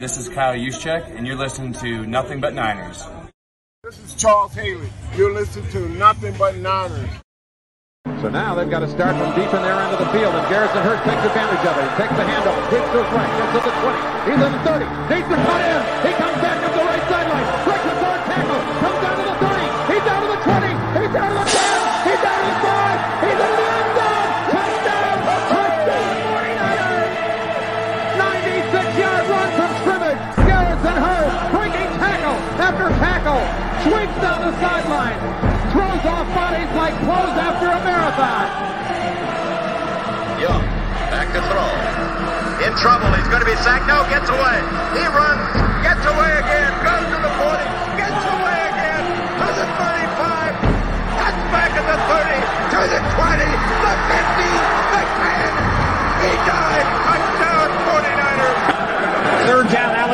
This is Kyle Juszczyk, and you're listening to Nothing But Niners. This is Charles Haley. You're listening to Nothing But Niners. So now they've got to start from deep in their end of the field, and Garrison Hearst takes advantage of it. He takes the handoff, hits to his right, gets to the 20. He's in the 30, needs to cut in. He comes Swings down the sideline. Throws off bodies like clothes after a marathon. Young, back to throw. In trouble, he's going to be sacked. No, gets away. He runs, gets away again, goes to the 40, gets away again, to the 35, cuts back at the 30, to the 20, the 50,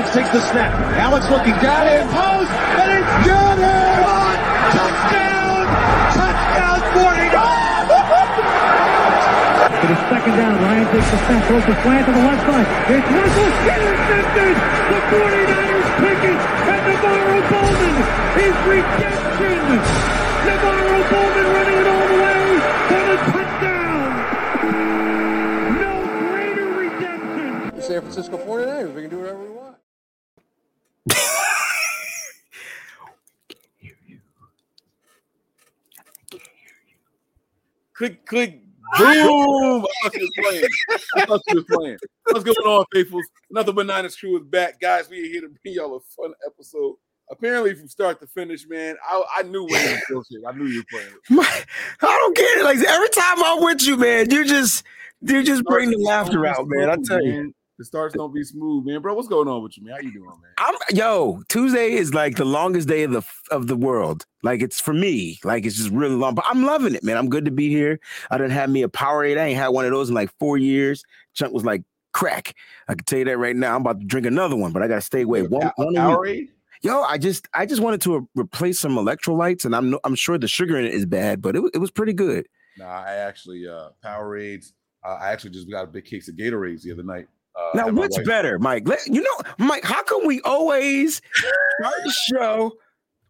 Alex takes the snap. Alex looking down in post, and it's good. Touchdown! Touchdown, 49ers! It is second down. Ryan takes the snap, throws the slant to the left side. It's Russell intercepted. The 49ers pick it, and NaVorro Bowman is redemption. NaVorro Bowman running it all the way for the touchdown. No greater redemption. San Francisco 49ers, we can do whatever we want. Click, click, boom! I thought she was playing. I thought she was playing. What's going on, faithfuls? Nothing but Niners crew is back, guys. We are here to bring y'all a fun episode. Apparently, from start to finish, man, I, I knew when you were bullshit. I knew you were playing. My, I don't get it. Like every time I'm with you, man, you just you just bring the laughter out, man. I tell you. The starts don't be smooth, man. Bro, what's going on with you, man? How you doing, man? I'm yo, Tuesday is like the longest day of the of the world. Like it's for me, like it's just really long. But I'm loving it, man. I'm good to be here. I didn't have me a Powerade. I ain't had one of those in like four years. Chunk was like crack. I can tell you that right now. I'm about to drink another one, but I gotta stay away. One, one. Powerade? Yo, I just I just wanted to replace some electrolytes, and I'm no- I'm sure the sugar in it is bad, but it, it was pretty good. Nah, I actually uh Powerades. Uh, I actually just got a big case of Gatorades the other night. Uh, Now, what's wife- better, Mike? Let, you know, Mike, how come we always start the show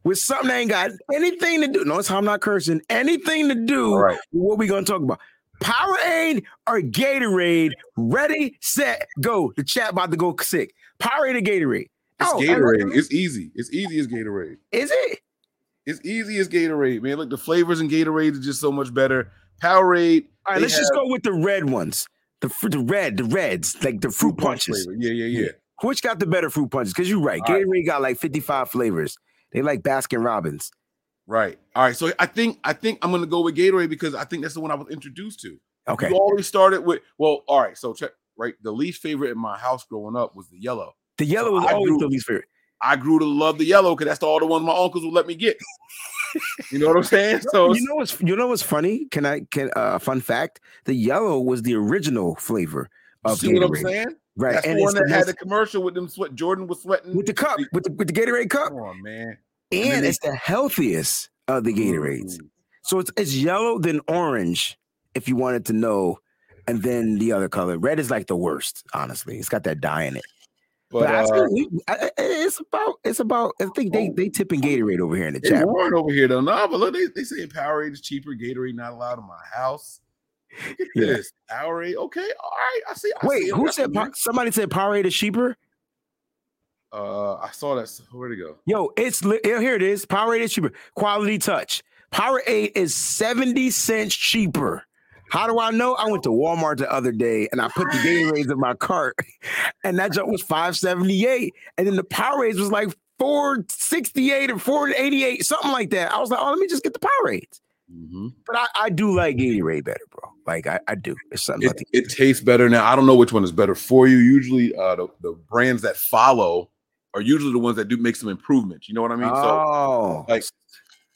with something that ain't got anything to do? Notice how I'm not cursing. Anything to do right. with what we gonna talk about? Powerade or Gatorade? Ready, set, go. The chat about to go sick. Powerade or Gatorade? It's Oh, Gatorade. It's easy. It's easy as Gatorade. Is it? It's easy as Gatorade, man. Look, the flavors in Gatorade are just so much better. Powerade. All right, let's just go with the red ones. The the red, the reds, like the fruit punch punches. flavor. Yeah, yeah, yeah. Which got the better fruit punches? Because you're right. All right. Gatorade got like 55 flavors. They like Baskin Robbins. Right. All right. So I think I think I'm gonna go with Gatorade because I think that's the one I was introduced to. Okay. You always started with well, all right. So check right. The least favorite in my house growing up was the yellow. The yellow was I always grew- the least favorite. I grew to love the yellow because that's all the ones my uncles would let me get. You know what I'm saying? So you know what's you know what's funny? Can I can uh fun fact? The yellow was the original flavor of see what I'm Gatorade. saying? Right. That's and the one that had the commercial with them sweat. Jordan was sweating with the cup, with the with the Gatorade cup. Come on, man. And, they- it's the healthiest of the Gatorades. Mm. So it's it's yellow then orange, if you wanted to know. And then the other color. Red is like the worst, honestly. It's got that dye in it. But, But I uh, think we- I- it's about it's about I think they they tipping Gatorade over here in the chat. weren't over here though. No, but look, they they saying Powerade is cheaper. Gatorade not allowed in my house. Look at Yeah. this Powerade. Okay, all right. I see. I Wait, see who said a- Pow- somebody said Powerade is cheaper? Uh, I saw that. Where'd it go? Yo, it's here it is. Powerade is cheaper. Quality touch. Powerade is 70 cents cheaper. How do I know? I went to Walmart the other day and I put the Gatorades in my cart, and that junk was 578. And then the Powerades was like 468 or 488, something like that. I was like, oh, let me just get the Powerades. Mm-hmm. But I, I do like Gatorade better, bro. Like I, I do. It's something It, it tastes better now. I don't know which one is better for you. Usually, uh, the, the brands that follow are usually the ones that do make some improvements. You know what I mean? oh, like-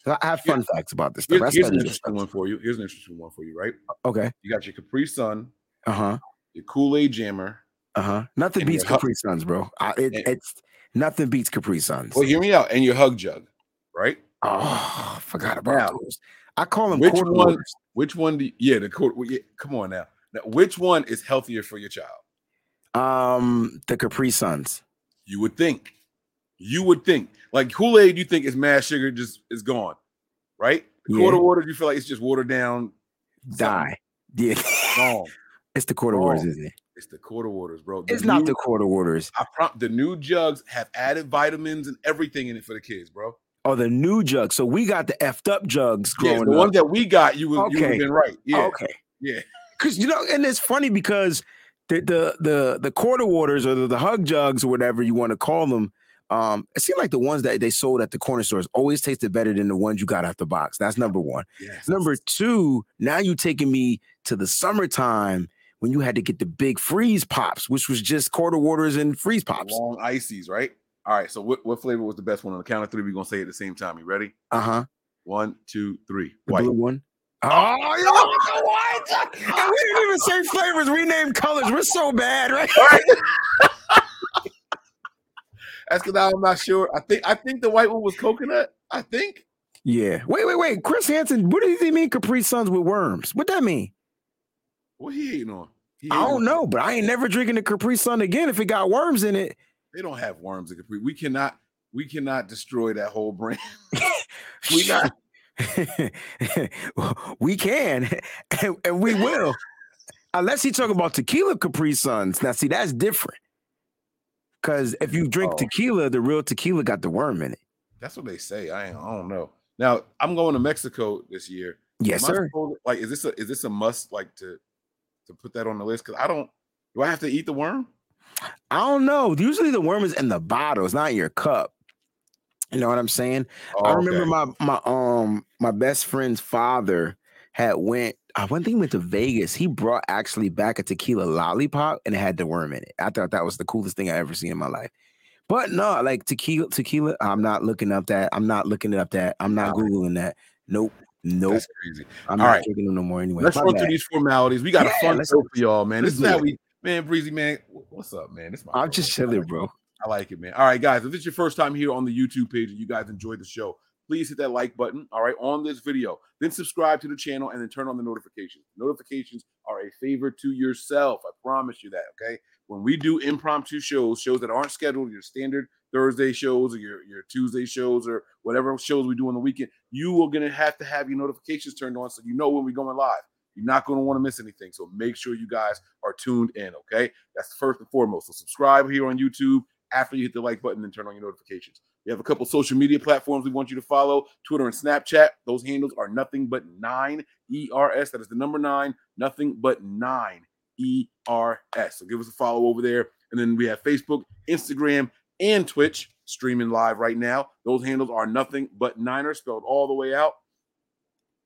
I have fun facts about this. Here's, here's an interesting one for you. Here's an interesting one for you, right? Okay. You got your Capri Sun, Uh huh. your Kool Aid Jammer. Uh huh. Nothing beats Capri Suns, bro. I, it, and- it's nothing beats Capri Suns. Well, hear me out, and your Hug Jug, right? Oh, I forgot about those. I call them which one-. Which one? Do you, yeah, the quarter. yeah, come on now. Now, which one is healthier for your child? Um, the Capri Suns. You would think. You would think. Like Kool-Aid, you think is mad sugar, just is gone, right? The Yeah. quarter water, you feel like it's just watered down. Die. Yeah. Wrong. it's the quarter Wrong. waters, isn't it? It's the quarter waters, bro. The It's not the quarter waters. I prom- the new jugs have added vitamins and everything in it for the kids, bro. Oh, the new jugs. So we got the effed up jugs Yeah, growing the up. ones that we got, you would you would Okay. have been right. Yeah, Okay. yeah. Cause you know, and it's funny because the the the the quarter waters or the, the hug jugs or whatever you want to call them, um, it seemed like the ones that they sold at the corner stores always tasted better than the ones you got out the box. That's number one. Yes. Number two, now you're taking me to the summertime when you had to get the big freeze pops, which was just quarter waters and freeze pops. long ices, right? All right. So what, what flavor was the best one on the count of three? We're gonna say it at the same time. You ready? Uh huh. One, two, three. The White. blue one. Oh, you know what? And we didn't even say flavors. We named colors. We're so bad, right? That's because I'm not sure. I think I think the white one was coconut. I think. Yeah. Wait, wait, wait. Chris Hansen, what does he mean Capri Suns with worms? What that mean? What he hating on? He I don't on- know, but I ain't never drinking the Capri Sun again if it got worms in it. They don't have worms in Capri. We cannot. We cannot destroy that whole brand. we not. we can and, and we will. Unless he talking about tequila Capri Suns. Now, see, that's different. Because if you drink Oh. tequila, the real tequila got the worm in it. That's what they say. I ain't- I don't know. Now I'm going to Mexico this year. Yes, sir. supposed like, is this a is this a must? Like to to put that on the list? Because I don't. Do I have to eat the worm? I don't know. Usually the worm is in the bottle, it's not in your cup. You know what I'm saying? I Oh, remember okay. my my um my best friend's father had went. I one thing went to Vegas. He brought actually back a tequila lollipop and it had the worm in it. I thought that was the coolest thing I ever seen in my life. But no, like tequila, tequila. I'm not looking up that. I'm not looking up that. I'm not Wow. googling that. Nope. Nope. That's crazy. I'm All not right. drinking them no more anyway. Let's My run bad. through these formalities. We got Yeah, a fun show for y'all, man. This is how we, man, Breezy, man. What's up, man? This my I'm bro. just chilling, bro. I like it, man. All right, guys. If this is your first time here on the YouTube page and you guys enjoyed the show, please hit that like button. All right, on this video. Then subscribe to the channel and then turn on the notifications. Notifications are a favor to yourself. I promise you that. Okay. When we do impromptu shows, shows that aren't scheduled, your standard Thursday shows or your, your Tuesday shows or whatever shows we do on the weekend, you are gonna have to have your notifications turned on so you know when we're going live. You're not going to want to miss anything. So make sure you guys are tuned in. Okay. That's first and foremost. So subscribe here on YouTube after you hit the like button and turn on your notifications. We have a couple social media platforms we want you to follow Twitter and Snapchat. Those handles are nothing but nine ERS. That is the number nine, nothing but nine ERS. So give us a follow over there. And then we have Facebook, Instagram, and Twitch streaming live right now. Those handles are nothing but Niners spelled all the way out.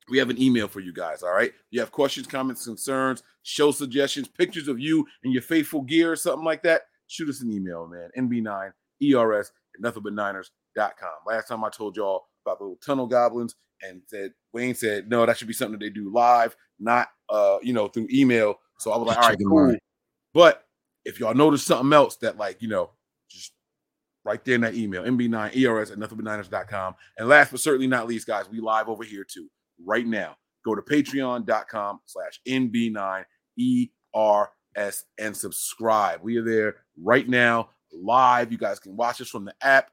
We have an email for you guys. All right. You have questions, comments, concerns, show suggestions, pictures of you and your faithful gear or something like that. Shoot us an email, man. NB9 ERS nothingbutniners.com. Last time I told y'all about the little tunnel goblins and said Wayne said, no, that should be something that they do live, not uh, you know, through email. So I was like, all right, cool. But if y'all notice something else that, like, you know, just right there in that email, MB9 ERS at nothingbutniners.com. And last but certainly not least, guys, we live over here too, right now. Go to patreon.com slash NB9 ERS and subscribe. We are there right now, live. You guys can watch us from the app.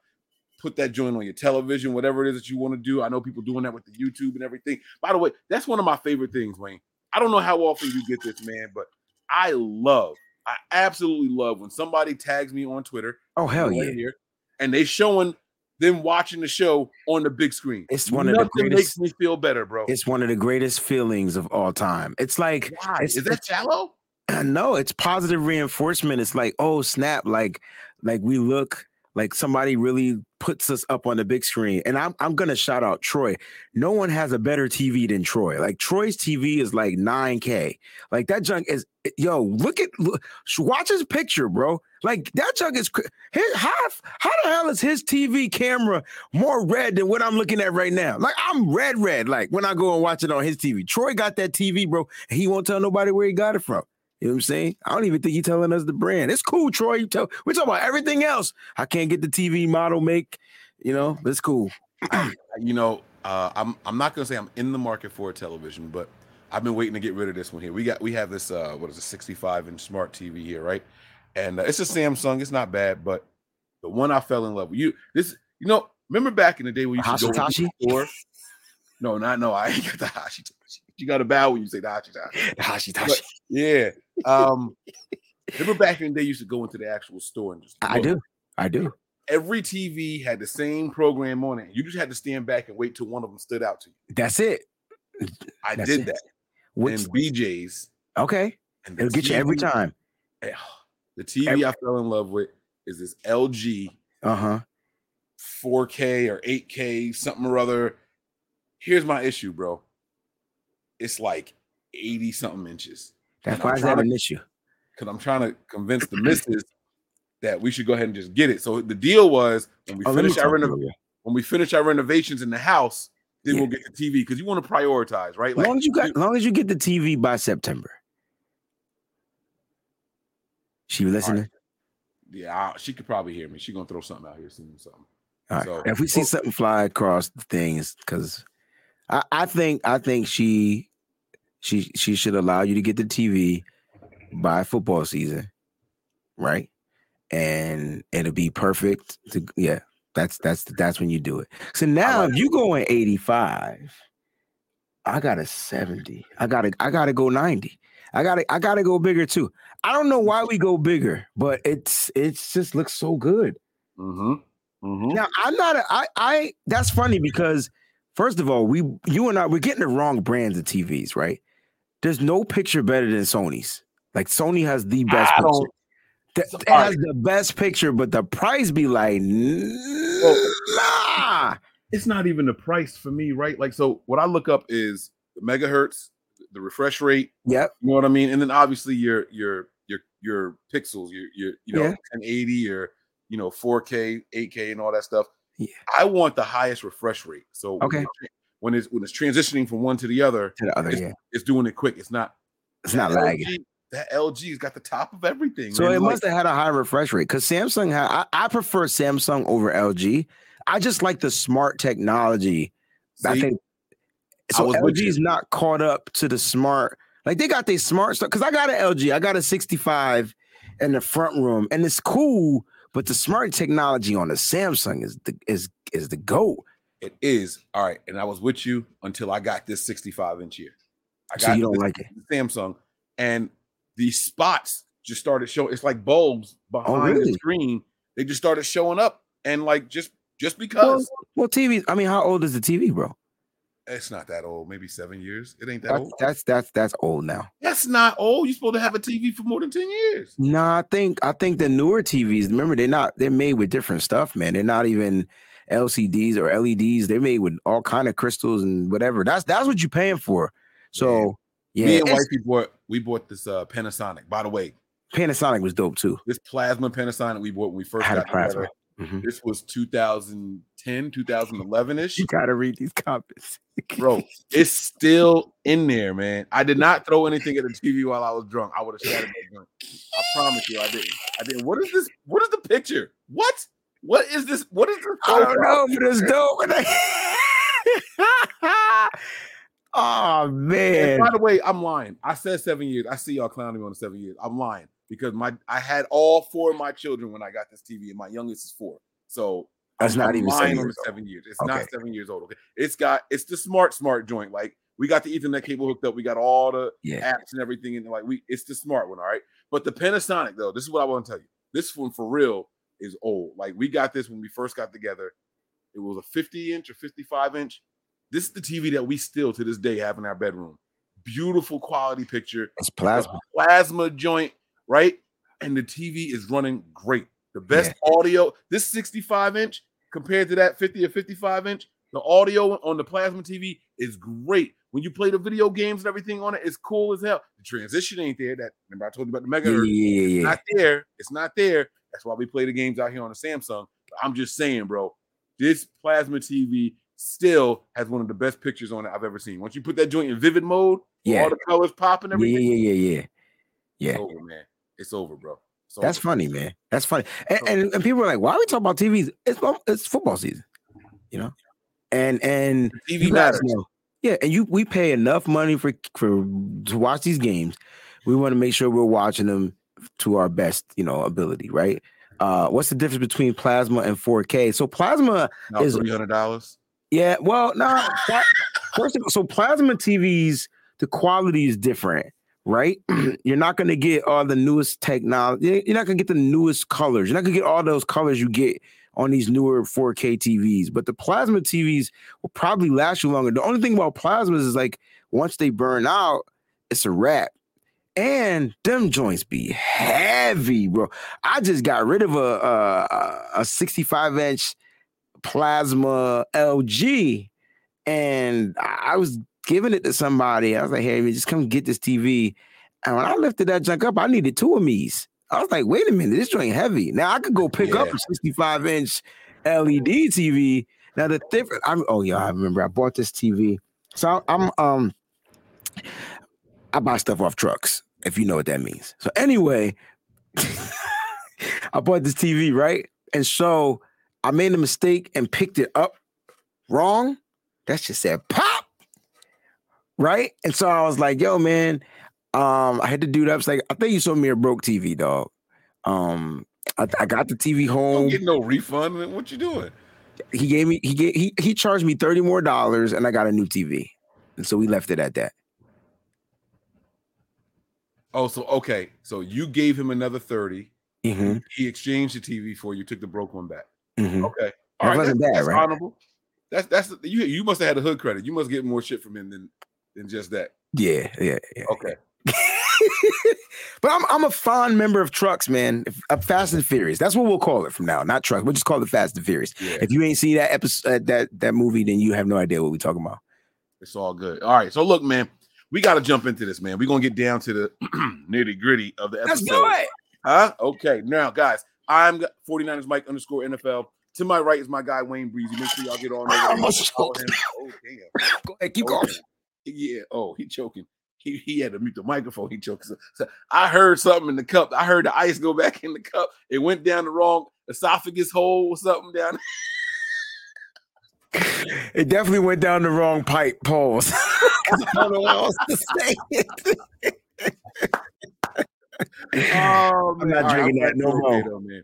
Put that joint on your television, whatever it is that you want to do. I know people doing that with the YouTube and everything. By the way, that's one of my favorite things, Wayne. I don't know how often you get this, man, but I love, I absolutely love when somebody tags me on Twitter. Oh hell right yeah! Here, and they showing them watching the show on the big screen. It's one of the Nothing greatest- makes me feel better, bro. It's one of the greatest feelings of all time. It's like Why? it's- Is that shallow? no, it's positive reinforcement. It's like, oh snap, like like we look like somebody really puts us up on the big screen. And I'm I'm gonna shout out Troy. No one has a better TV than Troy. Like Troy's TV is like 9K. Like that junk is yo, look at look, watch his picture, bro. Like that junk is his half. How the hell is his TV camera more red than what I'm looking at right now? Like I'm red, red. Like when I go and watch it on his TV. Troy got that TV, bro, he won't tell nobody where he got it from. You know what I'm saying? I don't even think he's telling us the brand. It's cool, Troy. You tell we're talking about everything else. I can't get the TV model make, you know, but it's cool. you know, uh, I'm I'm not gonna say I'm in the market for a television, but I've been waiting to get rid of this one here. We got we have this uh what is a 65 inch smart TV here, right? And uh, it's a Samsung. It's not bad, but the one I fell in love with. You this, you know, remember back in the day when you used to go to the? No, not no. I ain't got the Hashitashi. You got to bow when you say the Hashitashi. Hashitashi. Yeah. Um, remember back in the day, you used to go into the actual store and just. I do. I do. Every TV had the same program on it. You just had to stand back and wait till one of them stood out to you. That's it. I That's did it. that. Which, and BJ's. okay. And It'll get you every time. eh, The TV Every- I fell in love with is this LG Uh huh. 4K or 8K, something or other. Here's my issue, bro. It's like 80 something inches. That's why is that an issue? Because I'm trying to convince the missus that we should go ahead and just get it. So the deal was when we Oh, finish our talk reno- you. when we finish our renovations in the house, then Yeah. we'll get the TV because you want to prioritize, right? As long as you got, long as you get the TV by September. She listening? yeah, I, she could probably hear me. She gonna throw something out here soon. Something. All right. So- if we see something fly across the things, because I, I think I think she she she should allow you to get the TV by football season, right? And it'll be perfect. To yeah, that's that's that's when you do it. So now if you go in eighty five, I got a seventy. I gotta I gotta go ninety. I gotta I gotta go bigger too. I don't know why we go bigger, but it's it's just looks so good. Mm-hmm. Mm-hmm. Now I'm not. A, I I. That's funny because first of all, we you and I we're getting the wrong brands of TVs, right? There's no picture better than Sony's. Like Sony has the best I picture. don't- Th- So- it has the best picture, but the price be like, nah. It's not even the price for me, right? Like, so what I look up is the megahertz, the refresh rate. Yep. You know what I mean? And then obviously your your your your pixels, your your you know Yeah. 1080 or you know 4K, 8K, and all that stuff. Yeah. I want the highest refresh rate. So Okay. When it's when it's transitioning from one to the other, To the other, it's, yeah. it's doing it quick. It's not It's not that lagging. LG that LG's got the top of everything. So man. it Like, must have had a high refresh rate because Samsung had. I, I prefer Samsung over LG. I just like the smart technology. I think so. with LG's not caught up to the smart. Like they got their smart stuff. Because I got an LG. I got a 65 in the front room, and it's cool. But the smart technology on the Samsung is the is is the goat. It is all right, and I was with you until I got this 65 inch here. I So you don't like it? Samsung, and these spots just started showing. It's like bulbs oh, behind Oh, really? the screen. They just started showing up, and like just just because well, TV. I mean, how old is the TV, bro? it's not that old, maybe seven years. It ain't that That's old. that's that's, that's old now. That's not old. You're supposed to have a TV for more than 10 years. No, I think I think the newer TVs. Remember, they're not. They're made with different stuff, man. They're not even LCDs or LEDs. They're made with all kind of crystals and whatever. That's that's what you're paying for. So yeah, Me and wifey bought we bought this uh Panasonic. By the way, Panasonic was dope too. this plasma Panasonic we bought when we first I had a got together. plasma. Mhm. This was 2010, 2011 ish. You gotta read these comments, Bro, it's still in there, man. I did not throw anything at the TV while I was drunk. I would have shattered that joint. I promise you, I didn't. I didn't. What is this? What is the picture? What? What is this? What is this? I don't know, but it's dope. oh And man, by the way, I'm lying. I said seven years. I see y'all clowning me on the seven years. I'm lying because my I had all four of my children when I got this TV, and my youngest is four. So That's I'm- not even lying seven years seven years. It's Okay. not seven years old. Okay, it's got it's the smart smart joint. Like we got the Ethernet cable hooked up. We got all the yeah, apps and everything, and like we it's the smart one. All right, but the Panasonic though, this is what I want to tell you. This one for real is old. Like we got this when we first got together. It was a 50 inch or 55 inch. This is the TV that we still to this day have in our bedroom. Beautiful quality picture it's plasma. plasma joint, right? And the TV is running great. The best audio. This 65 inch compared to that 50 or 55 inch, the audio on the plasma TV is great. When you play the video games and everything on it, it's cool as hell. The transition ain't there. That remember I told you about the Yeah, megahertz. yeah, yeah, It's yeah. not there. It's not there. That's why we play the games out here on the Samsung. But I'm just saying, bro, this plasma TV still has one of the best pictures on it I've ever seen. Once you put that joint in vivid mode, Yeah. all the colors popping, and Yeah, yeah, yeah, yeah, yeah. it's over, man. It's over, bro. It's That's funny, man. That's funny. And, and, and people are like, why are we talking about TVs? It's it's football season, you know. And and TV matters. know, yeah. And you we pay enough money for for to watch these games. We want to make sure we're watching them to our best, you know, ability, right? uh, what's the difference between plasma and 4K? So plasma Now is three hundred dollars. yeah. Well, no. pla- first of all, so plasma TVs, the quality is different, right? You're not going to get all the newest technology. You're not going to get the newest colors. You're not going to get all those colors you get on these newer 4K TVs. But the plasma TVs will probably last you longer. The only thing about plasmas is like once they burn out, it's a wrap. And them joints be heavy, bro. I just got rid of a a, a 65 inch plasma LG, and I was giving it to somebody. I was like, "Hey, man, just come get this TV." And when I lifted that junk up, I needed two of these. I was like, "Wait a minute, this joint heavy." Now I could go pick up a 65 inch LED TV. Now the difference, I'm oh yeah, I remember I bought this TV. So I'm um I buy stuff off trucks, if you know what that means. So anyway, I bought this TV, right? And so I made a mistake and picked it up wrong. That just said pop. Right. And so I was like, yo, man, um, I had to do that. I was like, I think you sold me a broke TV, dog. Um, I, I got the TV home. Don't get no refund. man. What you doing? He gave me he gave he he charged me 30 more dollars and I got a new TV. And so we left it at that. Oh, so okay. So you gave him another 30. Mhm, He exchanged the TV for you, took the broke one back. mhm. Okay. That wasn't that's, bad, that's right? honorable. That's that's you you must have had a hood credit. You must get more shit from him than than just that. Yeah, yeah, yeah. Okay. but I'm I'm a fond member of trucks, man. If- uh, Fast and Furious. That's what we'll call it from now. Not truck. We'll just call it Fast and Furious. Yeah. If you ain't seen that episode, uh, that that movie, then you have no idea what we're talking about. It's all good. All right. So look, man, we got to jump into this, man. We're gonna get down to the nitty gritty of the episode. Let's do it. Huh? Okay. Now, guys, I'm 49ers Mike underscore NFL. To my right is my guy Wayne Breezy. Make sure y'all get on over there. Follow choked. Oh, damn. Go ahead, keep Oh, going. Yeah. Oh, he choking. He, he had to mute the microphone. He choked. So, so I heard something in the cup. I heard the ice go back in the cup. It went down the wrong esophagus hole or something down. It definitely went down the wrong pipe. Pause. I don't know what else to say. Oh, I'm not drinking glad that no more. though, man.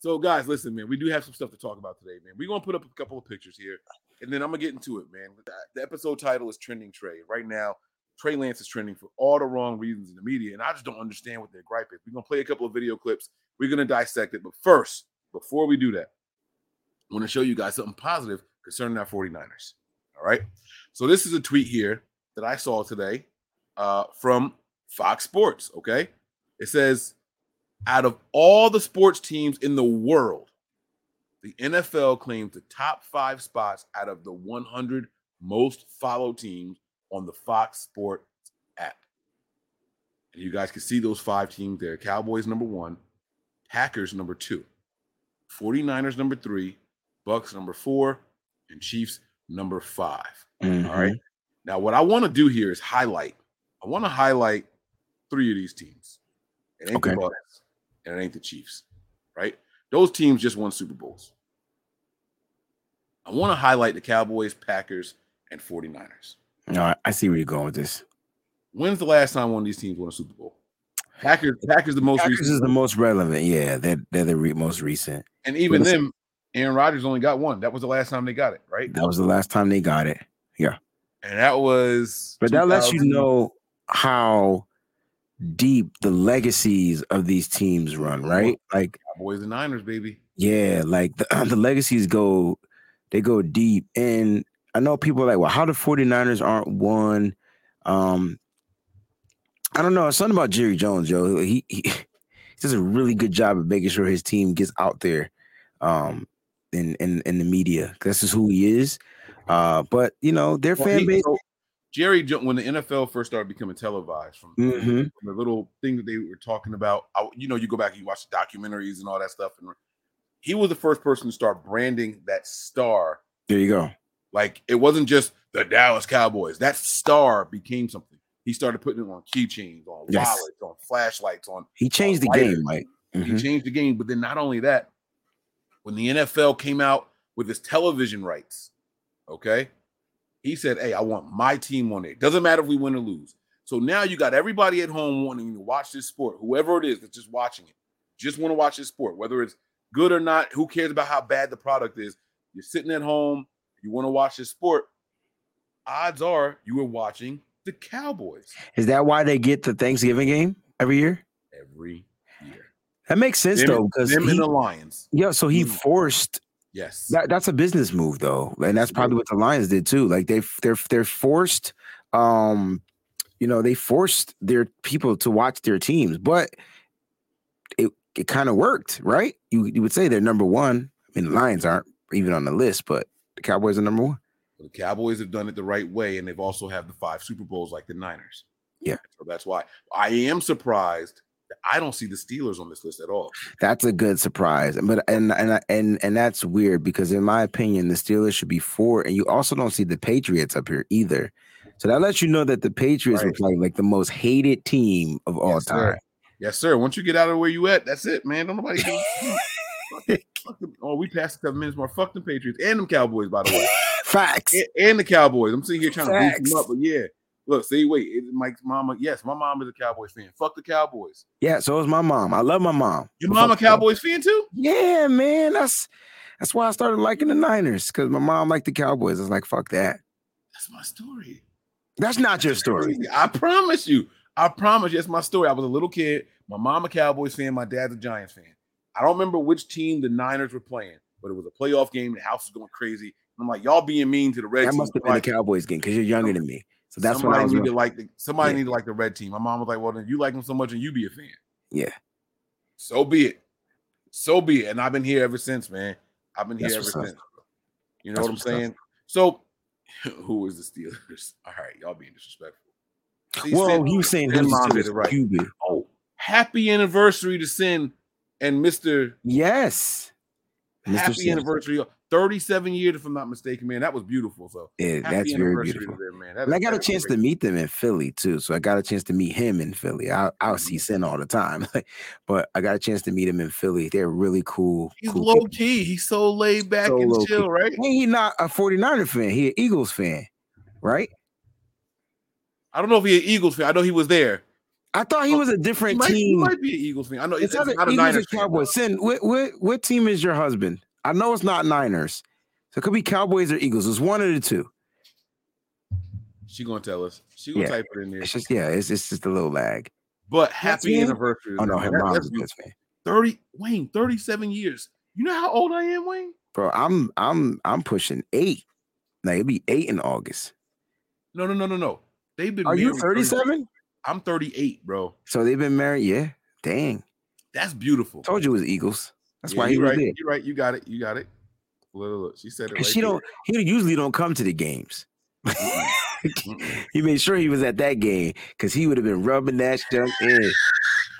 So, guys, listen, man, we do have some stuff to talk about today, man. We're gonna put up a couple of pictures here, and then I'm gonna get into it, man. The- The episode title is "Trending Trey." Right now, Trey Lance is trending for all the wrong reasons in the media, and I just don't understand what their gripe is. We're gonna play a couple of video clips. We're gonna dissect it, but first, before we do that, I want to show you guys something positive concerning our 49ers. All right. So this is a tweet here that I saw today uh, from Fox Sports. Okay. It says, out of all the sports teams in the world, the NFL claims the top five spots out of the 100 most followed teams on the Fox Sports app. And you guys can see those five teams there Cowboys number one, Packers number two, 49ers number three, Bucks number four, and Chiefs number 5 All right. Mm-hmm. Now, what I want to do here is highlight. I want to highlight three of these teams. It ain't Okay. the Bucks and it ain't the Chiefs, right? Those teams just won Super Bowls. I want to highlight the Cowboys, Packers, and 49ers. All right, I see where you're going with this. When's the last time one of these teams won a Super Bowl? Packers, Packers the most Packers recent. is the most relevant. Yeah, they're they're the re- most recent. and even them, Aaron Rodgers only got one. That was the last time they got it, right? That was the last time they got it. And that was But that lets you know how deep the legacies of these teams run, right? Like, Cowboys and Niners, baby. yeah, like the, the legacies go, they go deep. And I know people are like, well, how the 49ers aren't one? Um, I don't know. It's something about Jerry Jones, yo. He, he he does a really good job of making sure his team gets out there um in in, in the media. This is who he is. Uh, but you know, their Well, fan he- base. so Jerry, when the NFL first started becoming televised, from, Mhm. from the little thing that they were talking about, I, you know, you go back and you watch the documentaries and all that stuff, and he was the first person to start branding that star. There you go. Like it wasn't just the Dallas Cowboys. That star became something. He started putting it on keychains, on Yes. wallets, on flashlights, on He changed the lighters. game, Mike. He Mhm. changed the game. But then not only that, when the NFL came out with his television rights, okay, he said, Hey, I want my team on it. Doesn't matter if we win or lose. So now you got everybody at home wanting to watch this sport, whoever it is that's just watching it, just want to watch this sport, whether it's good or not, who cares about how bad the product is? You're sitting at home, you want to watch this sport. Odds are you were watching the Cowboys Is that why they get the Thanksgiving game every year? every year. That makes sense Them, though, because them he, and the Lions. yeah, so he Mm. forced Yes. that. That's a business move though, and that's probably what the Lions did too. Like they they're they're forced, um, you know, they forced their people to watch their teams, but it it kind of worked, right? You you would say they're number one. I mean, the Lions aren't even on the list, but the Cowboys are number one. the Cowboys have done it the right way, and they've also have the five Super Bowls like the Niners. Yeah. So that's why I am surprised I don't see the Steelers on this list at all. That's a good surprise, but and and and and that's weird because in my opinion, the Steelers should be four, and you also don't see the Patriots up here either. So that lets you know that the Patriots were Right. playing like the most hated team of all Yes, sir. time. Yes, sir. Once you get out of where you at, that's it, man. Don't nobody Fuck them- Oh, we passed seven minutes more. Fuck them Patriots and them Cowboys, by the way. Facts. and, and the Cowboys. I'm sitting here trying to beat them up, but yeah. Look, see, wait, it, Mike's mama. Yes, my mom is a Cowboys fan. Fuck the Cowboys. Yeah, so is my mom. I love my mom. Your mom a Cowboys fan too? Yeah, man. That's that's why I started liking the Niners because my mom liked the Cowboys. It's like fuck that. That's my story. That's not your story. I promise you. I promise you, it's my story. I was a little kid. My mom a Cowboys fan. My dad's a Giants fan. I don't remember which team the Niners were playing, but it was a playoff game. The house was going crazy. And I'm like, y'all being mean to the red That must have been the Cowboys game because you're younger than me. So that's when somebody I was. need to like the somebody Yeah. need to like the red team. My mom was like, well, then you like them so much, and you be a fan. Yeah. So be it. So be it. And I've been here ever since, man. I've been here ever what's up. since. You know That's what I'm what's up. saying? So, who is the Steelers? All right, y'all being disrespectful. See, Well, Sin- you saying who's Mom it right. QB? Oh, happy anniversary to Sin and Mr. Yes. Happy anniversary. 37 years, if I'm not mistaken, man. That was beautiful. So Yeah, that's very beautiful. them, man. That And I got a chance to meet them in Philly too. So I got a chance to meet him in Philly. I, I'll Mm-hmm. see Sin all the time, but I got a chance to meet him in Philly. They're really cool. He's cool low people. key. He's so laid back So and chill, right? Hey, he not a 49er fan. He an Eagles fan, right? I don't know if he's an Eagles fan. I know he was there. I thought he Oh, was a He different might, he team. might be an Eagles fan. I know It's it's, it's not a Eagles or Niners fan. Cowboys. Sin, what, what what team is your husband? I know it's not Niners. So it could be Cowboys or Eagles. It's one of the two. She gonna tell us. She gonna Yeah. type it in there. It's just yeah, it's, it's just a little lag. But happy him? anniversary. Oh no, her That- mom's that's a. Jets fan. 30 Wayne, 37 years. You know how old I am, Wayne? Bro, I'm I'm I'm pushing eight. Like it'll be eight in August. No, no, no, no, no. They've been Are you married 30 37? I'm 38, bro. So they've been married. Yeah. Dang. That's beautiful. Told you it was Eagles. That's Yeah, why he you was right. there. You're right. You got it. You got it. Look, look, look. She said it right she don't. He usually don't come to the games. there. He made sure he was at that game because he would have been rubbing that junk in.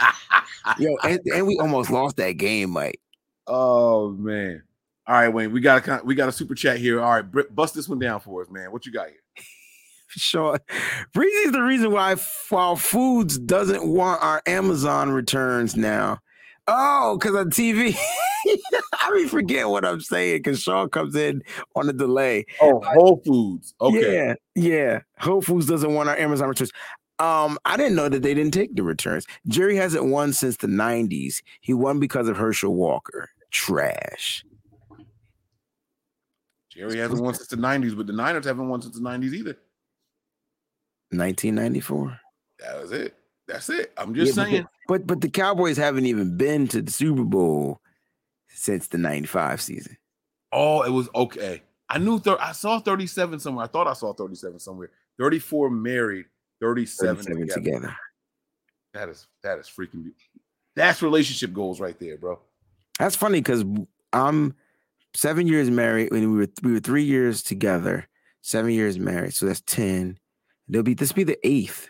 Yo, and, and we almost lost that game, Mike. oh man. All right, Wayne. We got a we got a super chat here. All right, bust this one down for us, man. What you got here? Sure. Breezy's the reason why Whole Foods doesn't want our Amazon returns now. Oh, because on TV. I be forgetting what I'm saying because Sean comes in on a delay. Oh, Whole Foods. Okay. Yeah, yeah. Whole Foods doesn't want our Amazon returns. Um, I didn't know that they didn't take the returns. Jerry hasn't won since the 90s. He won because of Herschel Walker. Trash. Jerry hasn't won since the 90s, but the Niners haven't won since the 90s either. 1994. That was it. That's it. I'm just Yeah, saying. But but the Cowboys haven't even been to the Super Bowl since the 95 season. Oh, it was okay. I knew thir- I saw 37 somewhere. I thought I saw 37 somewhere. 34 married, 37, 37 together. together. That is that is freaking beautiful. That's relationship goals right there, bro. That's funny because I'm seven years married when we were we were three years together, seven years married. So that's 10. There'll be this will be the eighth.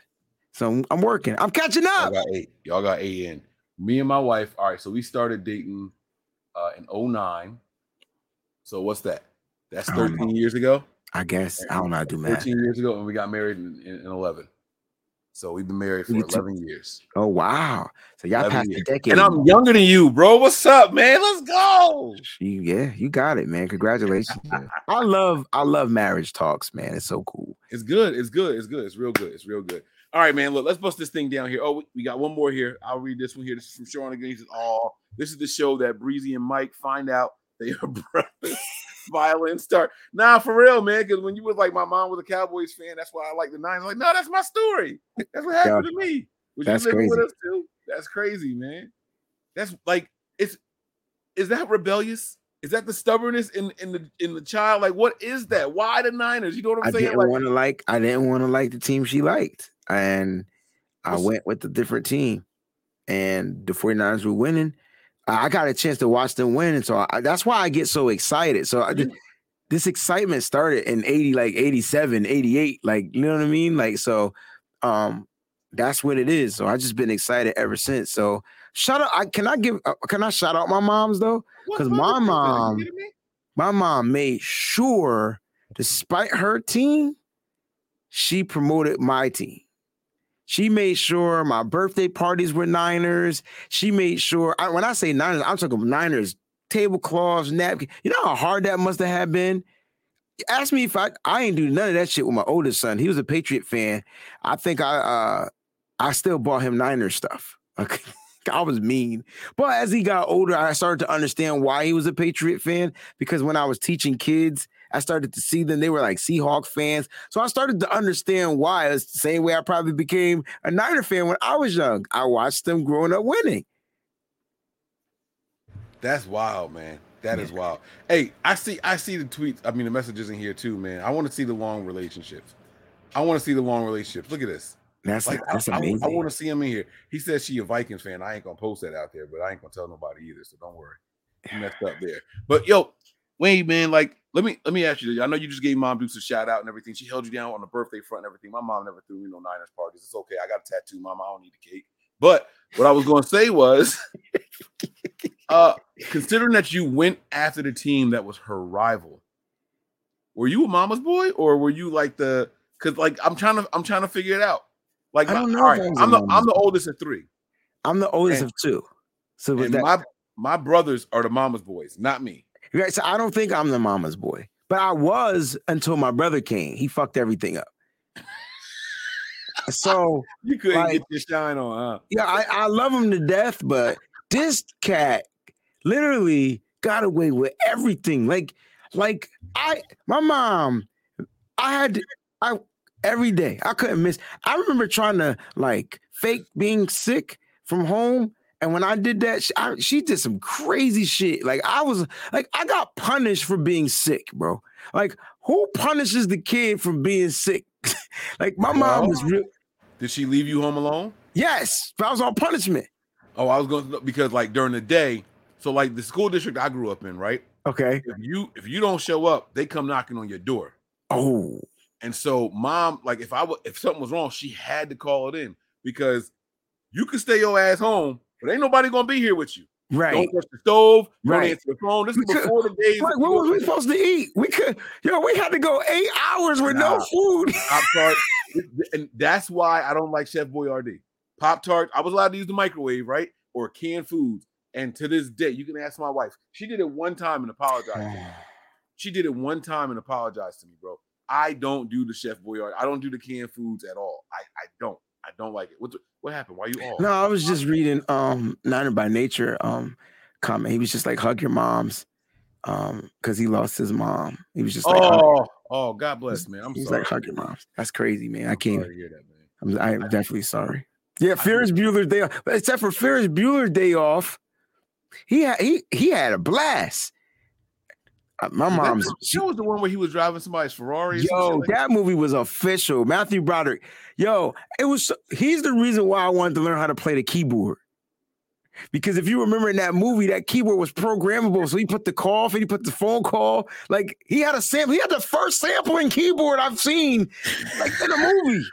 So I'm, working. I'm catching Y'all up. got eight. Y'all got eight in. Me and my wife. All right, so we started dating uh in 09. So what's that? That's 13 years ago. I guess I don't know how to do math. 13 years ago, and we got married in, in, in 11. So we've been married for You too. 11 years. Oh wow! So y'all 11 passed the years. decade. And I'm younger than you, bro. What's up, man? Let's go. Yeah, you got it, man. Congratulations. man. I love I love marriage talks, man. It's so cool. It's good. It's good. It's good. It's real good. It's real good. All right, man. Look, let's bust this thing down here. Oh, we- got one more here. I'll read this one here. This is from Sean again. He says, "Oh, this is the show that Breezy and Mike find out they are brothers." Violin start. Nah, for real, man. Because when you was like, my mom was a Cowboys fan. That's why I like the Niners. Like, no, that's my story. That's what happened to me. Was That's you living with crazy. us too? That's crazy, man. That's like, it's. Is that rebellious? Is that the stubbornness in in the in the child? Like, what is that? Why the Niners? You know what I'm I saying? didn't Like, want to like I didn't want to like the team she liked. And I went with a different team. And the 49ers were winning. I got a chance to watch them win. And so I, that's why I get so excited. So I, Mhm. this excitement started in 80, like 87, 88. Like, you know what I mean? Like, so um that's what it is. So I just been excited ever since. So shout out. I can I give uh, can I shout out my moms though? Cuz my my business? You mom- my mom made sure, despite her team, she promoted my team. She made sure my birthday parties were Niners. She made sure, I, when I say Niners, I'm talking Niners tablecloths, napkin. You know how hard that must have been? Ask me if I I ain't do none of that shit with my oldest son. He was a Patriot fan. I think I uh I still bought him Niners stuff. Okay. I was mean. But as he got older, I started to understand why he was a Patriot fan because when I was teaching kids, I started to see them. They were like Seahawk fans. So I started to understand why. It's the same way I probably became a Niner fan when I was young. I watched them growing up winning. That's wild, man. That is wild. Hey, I see I see the tweets. I mean the messages in here too, man. I want to see the long relationships. I want to see the long relationships. Look at this. That's Like I, that's I, amazing. want to see him in here. He says she a Vikings fan. I ain't gonna post that out there, but I ain't gonna tell nobody either. So don't worry. You messed up there. But yo, Wayne, man, like let me let me ask you. this. I know you just gave Mom Dukes a shout out and everything. She held you down on the birthday front and everything. My mom never threw me no Niners parties. It's okay. I got a tattoo, Mom. I don't need a cake. But what I was gonna say was, uh, considering that you went after the team that was her rival, were you a mama's boy or were you like the? Because like I'm trying to I'm trying to figure it out. Like I don't know right, I was a I'm the I'm the oldest of three, I'm the oldest and- of two. So that, my my brothers are the mama's boys, not me. Right, so I don't think I'm the mama's boy, but I was until my brother came. He fucked everything up. So You couldn't Like- get your shine on, huh? yeah, I, I love him to death, but this cat literally got away with everything. Like, like I, my mom, I had to, I every day I couldn't miss. I remember trying to like fake being sick from home. And when I did that, she, I, she did some crazy shit. Like I was like, I got punished for being sick, bro. Like who punishes the kid for being sick? like my mom was real. Did she leave you home alone? Yes, but I was on punishment. Oh, I was going to because like during the day, so like the school district I grew up in, right? Okay. If you if you don't show up, they come knocking on your door. Oh, And so mom, like if I if something was wrong, she had to call it in because you could stay your ass home, but ain't nobody gonna be here with you. right. Don't touch the stove, don't Right. answer the phone. This is before the days. Like, what was we supposed to eat? We could, yo, we had to go eight hours with no Nah. food. Pop Tart, and that's why I don't like Chef Boyardee. Pop Tart, I was allowed to use the microwave, right, or canned foods. And to this day, you can ask my wife. She did it one time and apologized. She did it one time and apologized to me, bro. I don't do the Chef Boyardee. I don't do the canned foods at all. I, I don't. I don't like it. What what happened? Why you all? No, I was just reading um Niner by Nature um comment. He was just like hug your moms um because he lost his mom. He was just like oh, oh, God bless, man. I'm he's sorry. like hug your moms. That's crazy, man. I I'm can't. hear that, man. I'm, I'm definitely sorry. Yeah, Ferris Bueller's day off. Except for Ferris Bueller's day off, he had he he had a blast. Uh, My mom's That, that was the one where he was driving somebody's Ferrari. or some shit Yo, like that movie was official. Matthew Broderick. Yo, it was. He's the reason why I wanted to learn how to play the keyboard. Because if you remember in that movie, that keyboard was programmable. So he put the call, and he put the phone call. Like he had a sample. He had the first sampling keyboard I've seen, like in a movie.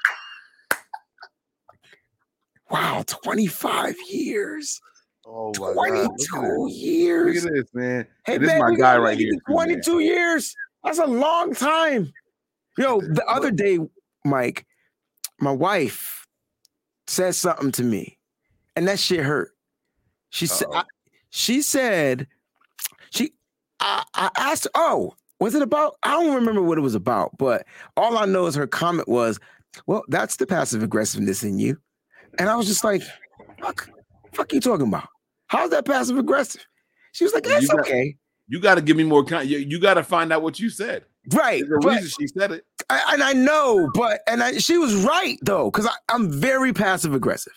Wow, 25 years. Oh my God. Look at 22 this. Look years. at this, man. Hey, this man, is my guy right here. to too, man. 22 years. That's a long time. Yo, the other day, Mike, my wife said something to me, and that shit hurt. She said, she said, she, I, I asked, oh, was it about? I don't remember what it was about, but all I know is her comment was, Well, that's the passive aggressiveness in you. And I was just like, fuck, fuck you talking about? How's that passive aggressive? She was like, You got- okay. You got to give me more. Con- you you got to find out what you said. Right. There's a reason she said it. I, and I know, but and I, she was right though, because I'm very passive aggressive.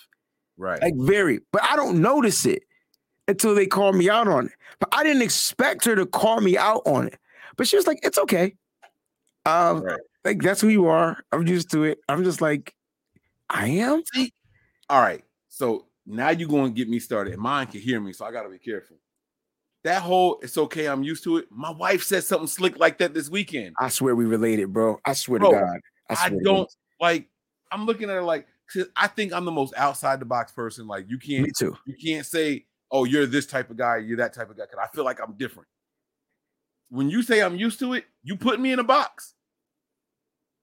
Right. like very but i don't notice it until they call me out on it but i didn't expect her to call me out on it but she was like it's okay um Right. like that's who you are i'm used to it i'm just like i am All right. So now you're going to get me started. Mine can hear me, so I got to be careful. That whole it's okay, I'm used to it. My wife said something slick like that this weekend. i swear we related bro i swear Bro, to god i, I, don't like. I'm looking at her like I think I'm the most outside the box person. Like you can't me too you can't say, "Oh, you're this type of guy, you're that type of guy." Because I feel like I'm different. When you say I'm used to it, you put me in a box,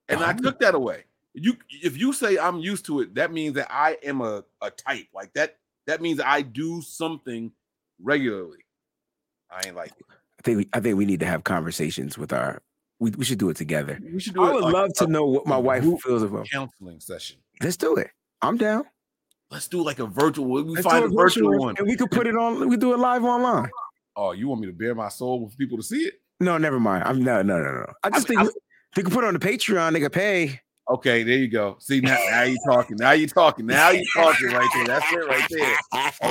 and I took that away. You, if you say I'm used to it, that means that I am a a type like that. That means I do something regularly. I ain't like it. i think we, i think we need to have conversations with our we, we should do it together We should do i would like love to know what my wife feels about counseling session. let's do it i'm down Let's do like a virtual. We let's find a virtual virtual, one. and we could put it on we do it live online Oh, you want me to bare my soul for people to see it? No, never mind. I'm no, no, no, no. I just mean, think they could put it on the Patreon. They could pay. Okay, there you go. See now, now you talking. Now you talking. Now you talking right there. That's it right there.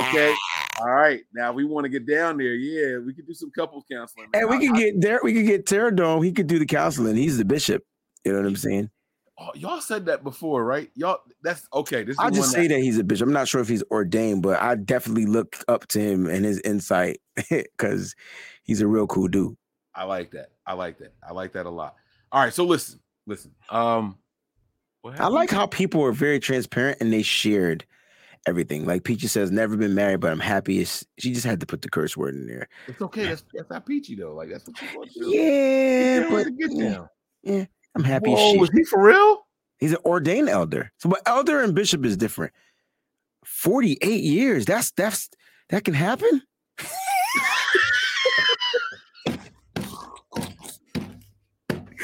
Okay. All right. Now we want to get down there. Yeah, we could do some couples counseling. And we I- could I- get there. We could get Terradome. He could do the counseling. He's the bishop. You know what I'm saying? oh, y'all said that before, right? Y'all. That's okay. This is I'll just say that he's a bishop. I'm not sure if he's ordained, but I definitely look up to him and his insight because he's a real cool dude. I like that. I like that. I like that a lot. All right. So listen, listen. Um, I like how people were very transparent and they shared everything. Like Peachy says, never been married, but I'm happy. She just had to put the curse word in there. It's okay. That's that's not peachy though. Like that's what you want to do. Yeah, Get but down, yeah, I'm happy. as Whoa, shit. was he for real? He's an ordained elder. So, but elder and bishop is different. Forty-eight years. That's that's that can happen.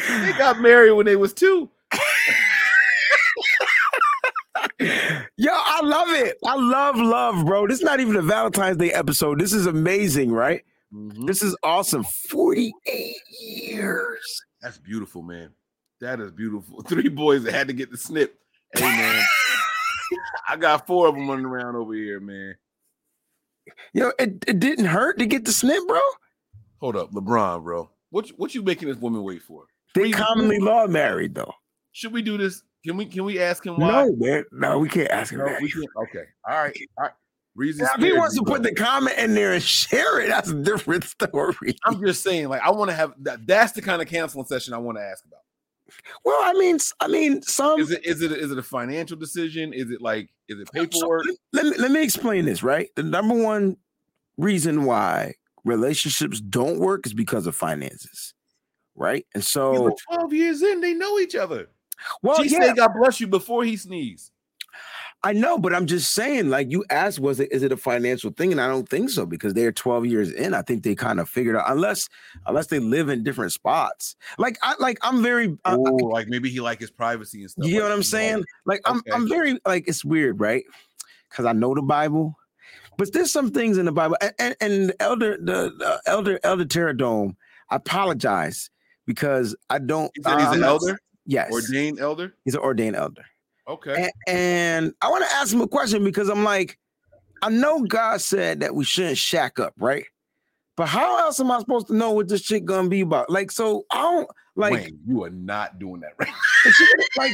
They got married when they was two. Yo, I love it. I love love, bro. This is not even a Valentine's Day episode. This is amazing, right? Mhm. This is awesome. Forty-eight years. That's beautiful, man. That is beautiful. Three boys that had to get the snip. Hey, man. I got four of them running around over here, man. Yo, it, it didn't hurt to get the snip, bro. Hold up, LeBron, bro. What you- what you making this woman wait for? They commonly law married though. Should we do this? Can we can we ask him why? No, man. No, we can't ask him No, that. we can't. Okay. All right. All right. Reasons. Now, if he wants to put the comment in there and share it, that's a different story. I'm just saying, like, I want to have that. That's the kind of canceling session I want to ask about. Well, I mean, I mean, some. Is it is it is it a financial decision? Is it like is it So, paperwork? let, me, let me explain this, right? The number one reason why relationships don't work is because of finances, right? And so, Twelve years in, they know each other. Well, she yeah, said, "God bless you" before he sneezed. I know, but I'm just saying, like you asked, was it is it a financial thing? And I don't think so because they're 12 years in. I think they kind of figured out, unless unless they live in different spots. Like I like I'm very uh, oh, like maybe he like his privacy and stuff. You know like what I'm saying? Like I'm Okay. I'm very like it's weird, right? Because I know the Bible, but there's some things in the Bible. And, and, and the elder the, the elder elder Terradome, I apologize because I don't. He said he's I'm an elder, Yes, ordained elder. he's an ordained elder. Okay. And, and I want to ask him a question because I'm like, I know God said that we shouldn't shack up, right? But how else am I supposed to know what this shit gonna be about? Like, so I don't like, Wayne, you are not doing that right. like,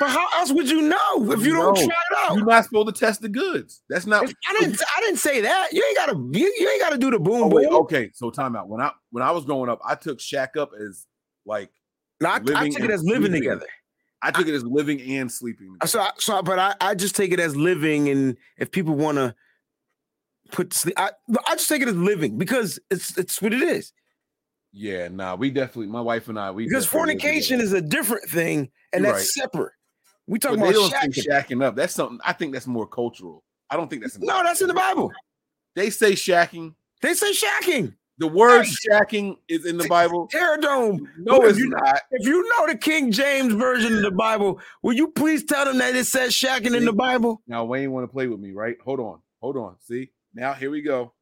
but how else would you know if you don't try it out? You're not supposed to test the goods. That's not. If- I didn't. I didn't say that. You ain't gotta. You, you ain't gotta do the boom Oh, wait, boom. okay, so time out. When I when I was growing up, I took shack up as like No, I, I took it as living sleeping. together. I took it as living and sleeping. So, I, so, but I, I just take it as living, and if people want to put sleep, I, I just take it as living because it's it's what it is. Yeah, nah, we definitely. My wife and I, we Because fornication is a different thing, and You're that's separate. We But talking they about shacking. shacking up. That's something. I think that's more cultural. I don't think that's No, that's in the Bible. They say shacking. They say shacking. The word shacking is in the Bible. Terradome. No, If it's you- not. If you know the King James version of the Bible, will you please tell them that it says shacking in the Bible? Now Wayne want to play with me, right? Hold on, hold on. See, now here we go.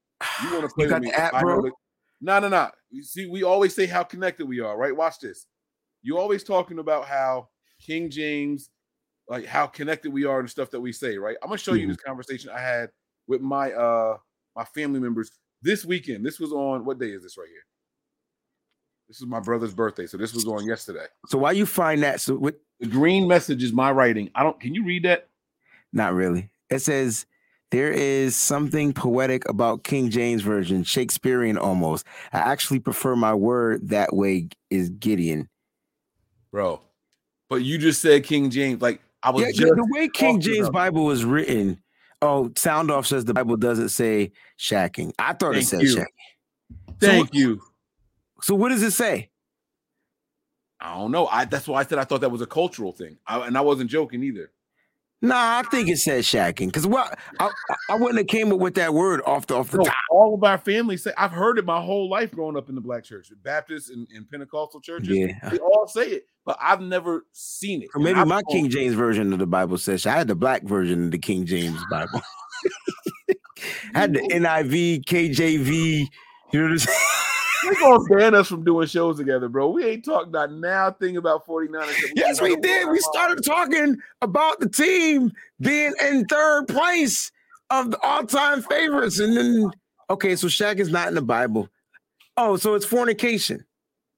You want to play with me? the app, bro? that- No, no, no. You see, we always say how connected we are, right? Watch this. You always talking about how King James, like how connected we are and stuff that we say, right? I'm gonna show you this Mm-hmm. conversation I had with my uh my family members this weekend. This was on what day is this right here? This is my brother's birthday, so this was on yesterday. So why you find that? So what? The green message is my writing. I don't. Can you read that? Not really. It says there is something poetic about King James version, Shakespearean almost. I actually prefer my word that way. Is Gideon? bro. But you just said King James. Like I was Yeah, just the way King James Bible was written. Oh, sound off says the Bible doesn't say shacking. I thought it said you. shacking. Thank so, you. So what does it say? I don't know. I that's why I said I thought that was a cultural thing, I, and I wasn't joking either. Nah, I think it says shacking. Because well, I, I- wouldn't have came up with that word off the off the No, top. all of our family say I've heard it my whole life growing up in the black church, Baptist and, and Pentecostal churches. Yeah. They all say it, but I've never seen it. Or maybe my King James version of the Bible says I had the black version of the King James Bible. I had the NIV, KJV. You know what I'm saying? They gonna ban us from doing shows together, bro. We ain't talking about now thing about 49ers. Yes, we did. We started talking about the team being in third place of the all-time favorites, and then okay, so shack is not in the Bible. Oh, so it's fornication.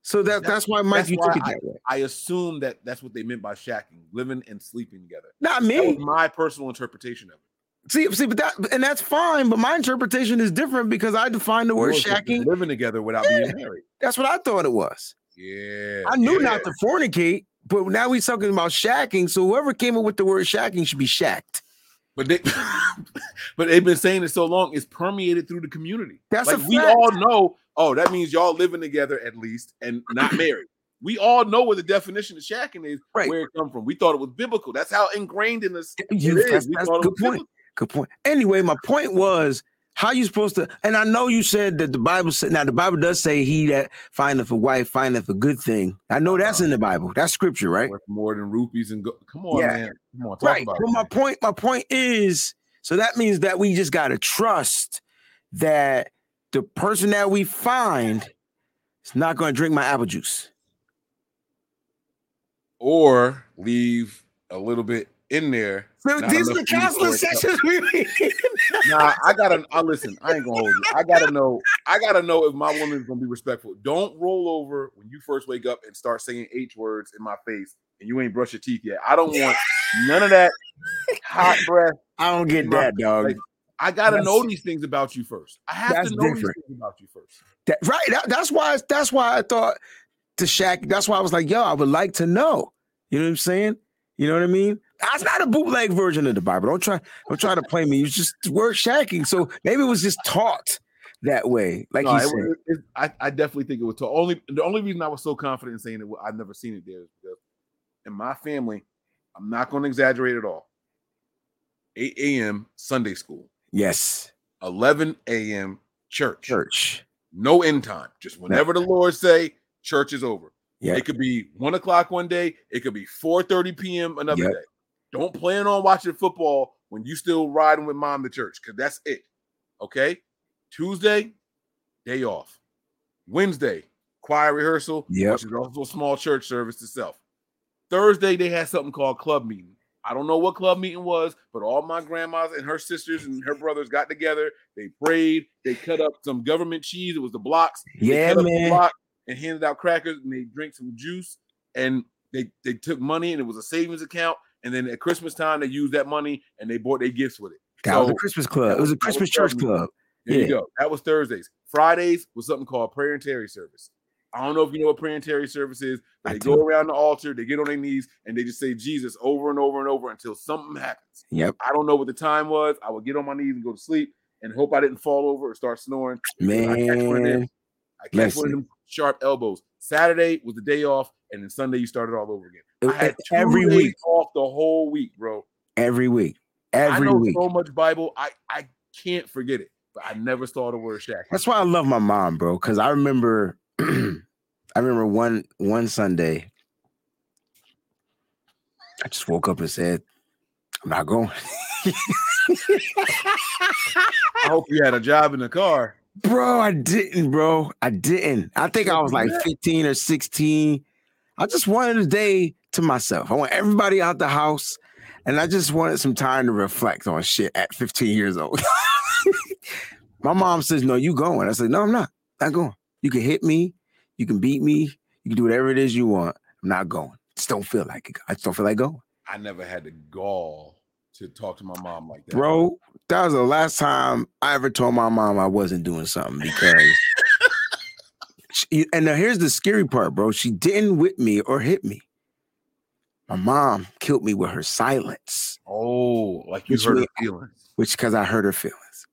So that that's why Mike That's you took it I, that way. I assume that that's what they meant by shacking, living and sleeping together. Not That was me. my personal interpretation of it. See, see, but that and that's fine. But my interpretation is different because I define the word Yours was just shacking. living together without being married. That's what I thought it was. Yeah, I knew yeah. not to fornicate, but now we're talking about shacking. So whoever came up with the word shacking should be shacked. But they, but they've been saying it so long, it's permeated through the community. That's like a we all know. Oh, that means y'all living together at least and not married. We all know what the definition of shacking is, Right. where it come from. We thought it was biblical. That's how ingrained in us. You- it is. that's- We that's thought it good was point. biblical. Good point. Anyway, my point was how you supposed to, and I know you said that the Bible said now the Bible does say he that findeth a wife findeth a good thing. I know that's uh-huh. in the Bible. That's scripture, right? More than rupees and go. Come on, Yeah. man. Come on, talk Right. about But it. my point, my point is, so that means that we just gotta trust that the person that we find is not gonna drink my apple juice. or leave a little bit in there. So not these are the counseling for it to- sessions we Nah, I gotta. I listen. I ain't gonna hold you. I gotta know. I gotta know if my woman is gonna be respectful. Don't roll over when you first wake up and start saying H words in my face, and you ain't brushed your teeth yet. I don't want none of that hot breath. I don't get that, dog. Like, I gotta That's- know these things about you first. I have to know different. these things about you first. That, right. That, that's why. That's why I thought to Shaq. That's why I was like, yo, I would like to know. You know what I'm saying? You know what I mean? That's not a bootleg version of the Bible. Don't try. Don't try to play me. It's just word shacking. So maybe it was just taught that way. Like No, he it it- I, I definitely think it was. taught. only the only reason I was so confident in saying it, I've never seen it there is because in my family, I'm not going to exaggerate at all. 8 a.m. Sunday school, yes. 11 a.m. church. Church. No end time. Just whenever the Lord say church is over. Yeah. It could be one o'clock one day. It could be 4:30 p.m. another Yep. day. Don't plan on watching football when you still riding with mom to church because that's it. Okay. Tuesday, day off. Wednesday, choir rehearsal, Yep. which is also a small church service itself. Thursday, they had something called club meeting. I don't know what club meeting was, but all my grandmas and her sisters and her brothers got together. They prayed. They cut up some government cheese. It was the blocks. They Yeah, man. block and handed out crackers and they drank some juice and they they took money and it was a savings account. And then at Christmas time, they used that money and they bought their gifts with it. That was a Christmas club. It was a that was Christmas church club club. There Yeah. you go. That was Thursdays. Fridays was something called prayer and tarry service. I don't know if you know what prayer and tarry service is, but they do. go around the altar, they get on their knees, and they just say Jesus over and over and over until something happens. Yep. I don't know what the time was. I would get on my knees and go to sleep and hope I didn't fall over or start snoring. I catch one of them. Man. I catch one of them sharp elbows. Saturday was the day off, and then Sunday you started all over again. I had every week. off the whole week, bro. Every week. I Every know week. so much Bible. I I can't forget it. but I never saw the word shack. That's why I love my mom, bro. Because I remember, I remember one one Sunday, I just woke up and said, "I'm not going." I hope you had a job in the car. Bro, I didn't, bro. I didn't. I think I was like 15 or 16. I just wanted a day to myself. I want everybody out the house, and I just wanted some time to reflect on shit at 15 years old. My mom says, No, you going. I said, No, I'm not. Not going. You can hit me, you can beat me, you can do whatever it is you want. I'm not going. Just don't feel like it. I just don't feel like going. I never had the gall to talk to my mom like that. Bro, that was the last time I ever told my mom I wasn't doing something because she, and now here's the scary part, bro. She didn't whip me or hit me. My mom killed me with her silence, Oh, like you hurt her feelings. which because I hurt her feelings.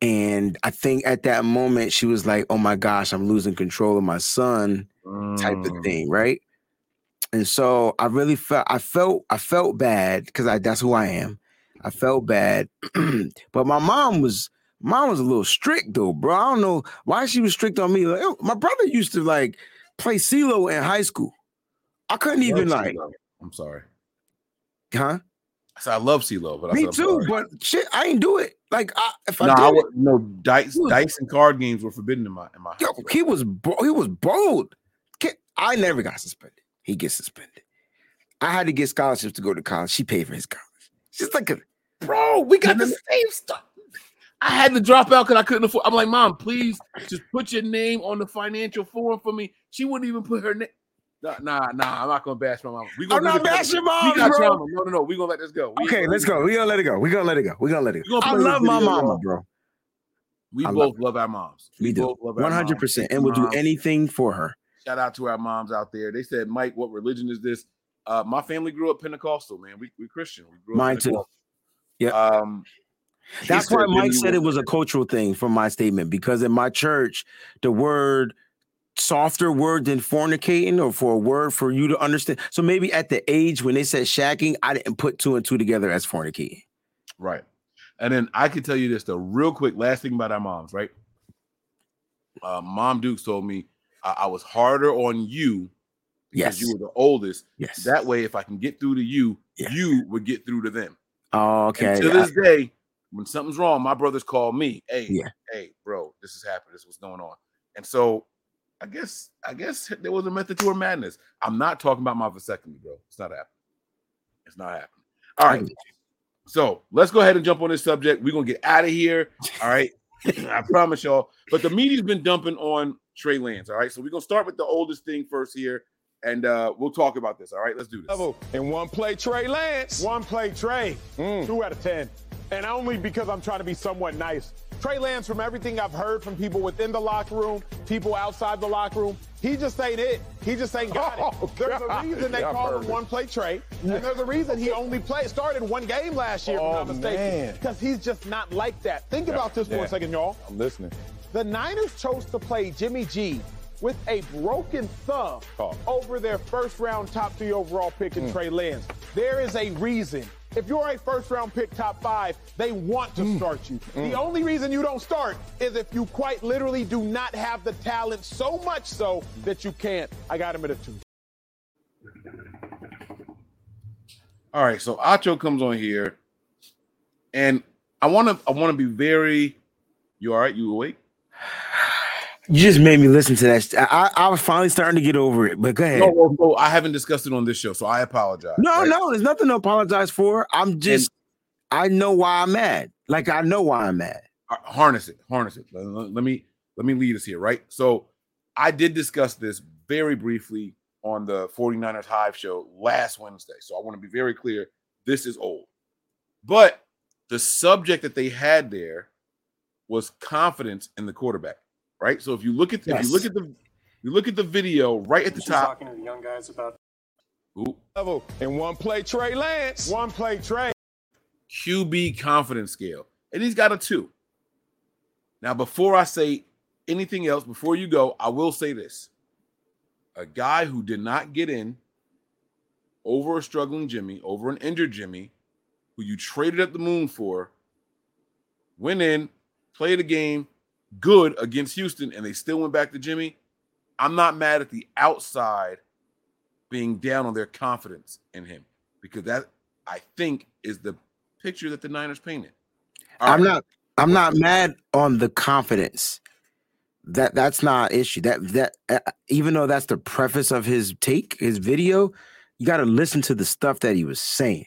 And I think at that moment she was like, "Oh my gosh, I'm losing control of my son," type of Mm. thing, right? And so I really felt I felt I felt bad because I that's who I am. I felt bad, but my mom was mom was a little strict though, bro. I don't know why she was strict on me. Like, oh, my brother used to like play CeeLo in high school. I couldn't even Love like, I'm sorry. huh? I said I love CeeLo, but I Me said, I'm too, sorry. but shit, I ain't do it. Like, I, if I no, did, I it- no dice, Look. dice and card games were forbidden in my in my Yo, he was bo- he was bold. I never got suspended. He gets suspended. I had to get scholarships to go to college. She paid for his college. She's like a bro, we got the same stuff. I had to drop out because I couldn't afford. I'm like, mom, please just put your name on the financial form for me. She wouldn't even put her name. Nah, nah, nah, I'm not gonna bash my mom. We I'm gonna not do this. bashing We moms, got bro. trauma. No, no, no. We gonna let this go. We- okay. Let's go. We gonna let it go. We gonna let it go. We gonna let it go. I love my mama, bro. We I both love our moms. We do. both love One hundred percent, and we'll do anything for her. Shout out to our moms out there. They said, Mike, what religion is this? Uh, my family grew up Pentecostal, man. We we Christian. We grew up Mine too. Yep. Um, That's why Mike said it was a cultural thing from my statement because in my church, the word softer word than fornicating or for a word for you to understand. So maybe at the age when they said shacking, I didn't put two and two together as fornicating. Right. And then I can tell you this, the real quick last thing about our moms, right? Uh, Mom Dukes told me I, I was harder on you because Yes. you were the oldest. Yes. That way, if I can get through to you, you would get through to them. Oh, okay. And to I- this day, when something's wrong, my brothers call me. Hey, Yeah. hey, bro, this is happening. This is what's going on. And so I guess I guess there was a method to her madness. I'm not talking about my vasectomy, bro. It's not happening. It's not happening. All I right. get you. So let's go ahead and jump on this subject. We're gonna get out of here. All right. I promise y'all. But the media's been dumping on Trey Lance. All right. So we're gonna start with the oldest thing first here, and uh we'll talk about this. All right, let's do this. Level. In one play, Trey Lance. One play, Trey. Two out of ten. And only because I'm trying to be somewhat nice. Trey Lance, from everything I've heard from people within the locker room, people outside the locker room, he just ain't it. He just ain't got it. Oh, there's a reason they Yeah, call him it. one play Trey. And there's a reason he only played started one game last year, if Oh, I'm not mistaken. Because he's just not like that. Think about this for yeah. a second, y'all. I'm listening. The Niners chose to play Jimmy G with a broken thumb Oh. over their first round top three overall pick in mm. Trey Lance. There is a reason. If you're a first round pick top five, they want to mm. start you. The mm. only reason you don't start is if you quite literally do not have the talent so much so that you can't. I got him at a two. All right, so Acho comes on here, and I want to I want to be very. You all right? You awake? You just made me listen to that. I, I was finally starting to get over it, but go ahead. No, No, no, no, I haven't discussed it on this show, so I apologize. no, right? there's nothing to apologize for. I'm just, I know why I'm mad. Like I know why I'm mad. Harness it, harness it. Let, let- let me let me lead us here, right? So I did discuss this very briefly on the 49ers Hive show last Wednesday. So I want to be very clear. This is old. But the subject that they had there was confidence in the quarterback, right? So if you look at if Yes. you look at the you look at the video right at the top. talking to the young guys about Level. In one play, Trey Lance. One play, Trey. QB confidence scale, and he's got a two. Now, before I say anything else, before you go, I will say this: a guy who did not get in over a struggling Jimmy, over an injured Jimmy, who you traded up the moon for, went in, played a game good against Houston, and they still went back to Jimmy. I'm not mad at the outside being down on their confidence in him because that I think is the picture that the Niners painted. All I'm right. not I'm not mad on the confidence. That that's not an issue. That that uh, even though that's the preface of his take, his video, you got to listen to the stuff that he was saying,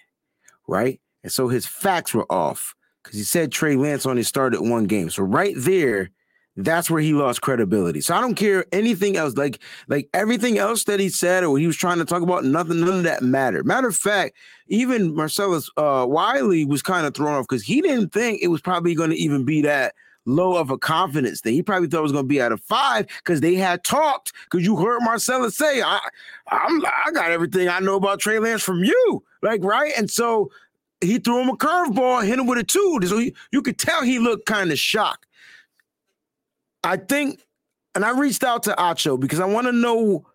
right? And so his facts were off because he said Trey Lance only started one game. So right there, that's where he lost credibility. So I don't care anything else. Like like everything else that he said or he was trying to talk about, nothing, none of that mattered. Matter of fact, even Marcellus uh, Wiley was kind of thrown off because he didn't think it was probably going to even be that low of a confidence thing. He probably thought it was going to be out of five because they had talked. Because you heard Marcellus say, "I, I'm, I got everything I know about Trey Lance from you," like right. And so he threw him a curveball, hit him with a two. So he, you could tell he looked kind of shocked. I think, and I reached out to Acho because I want to know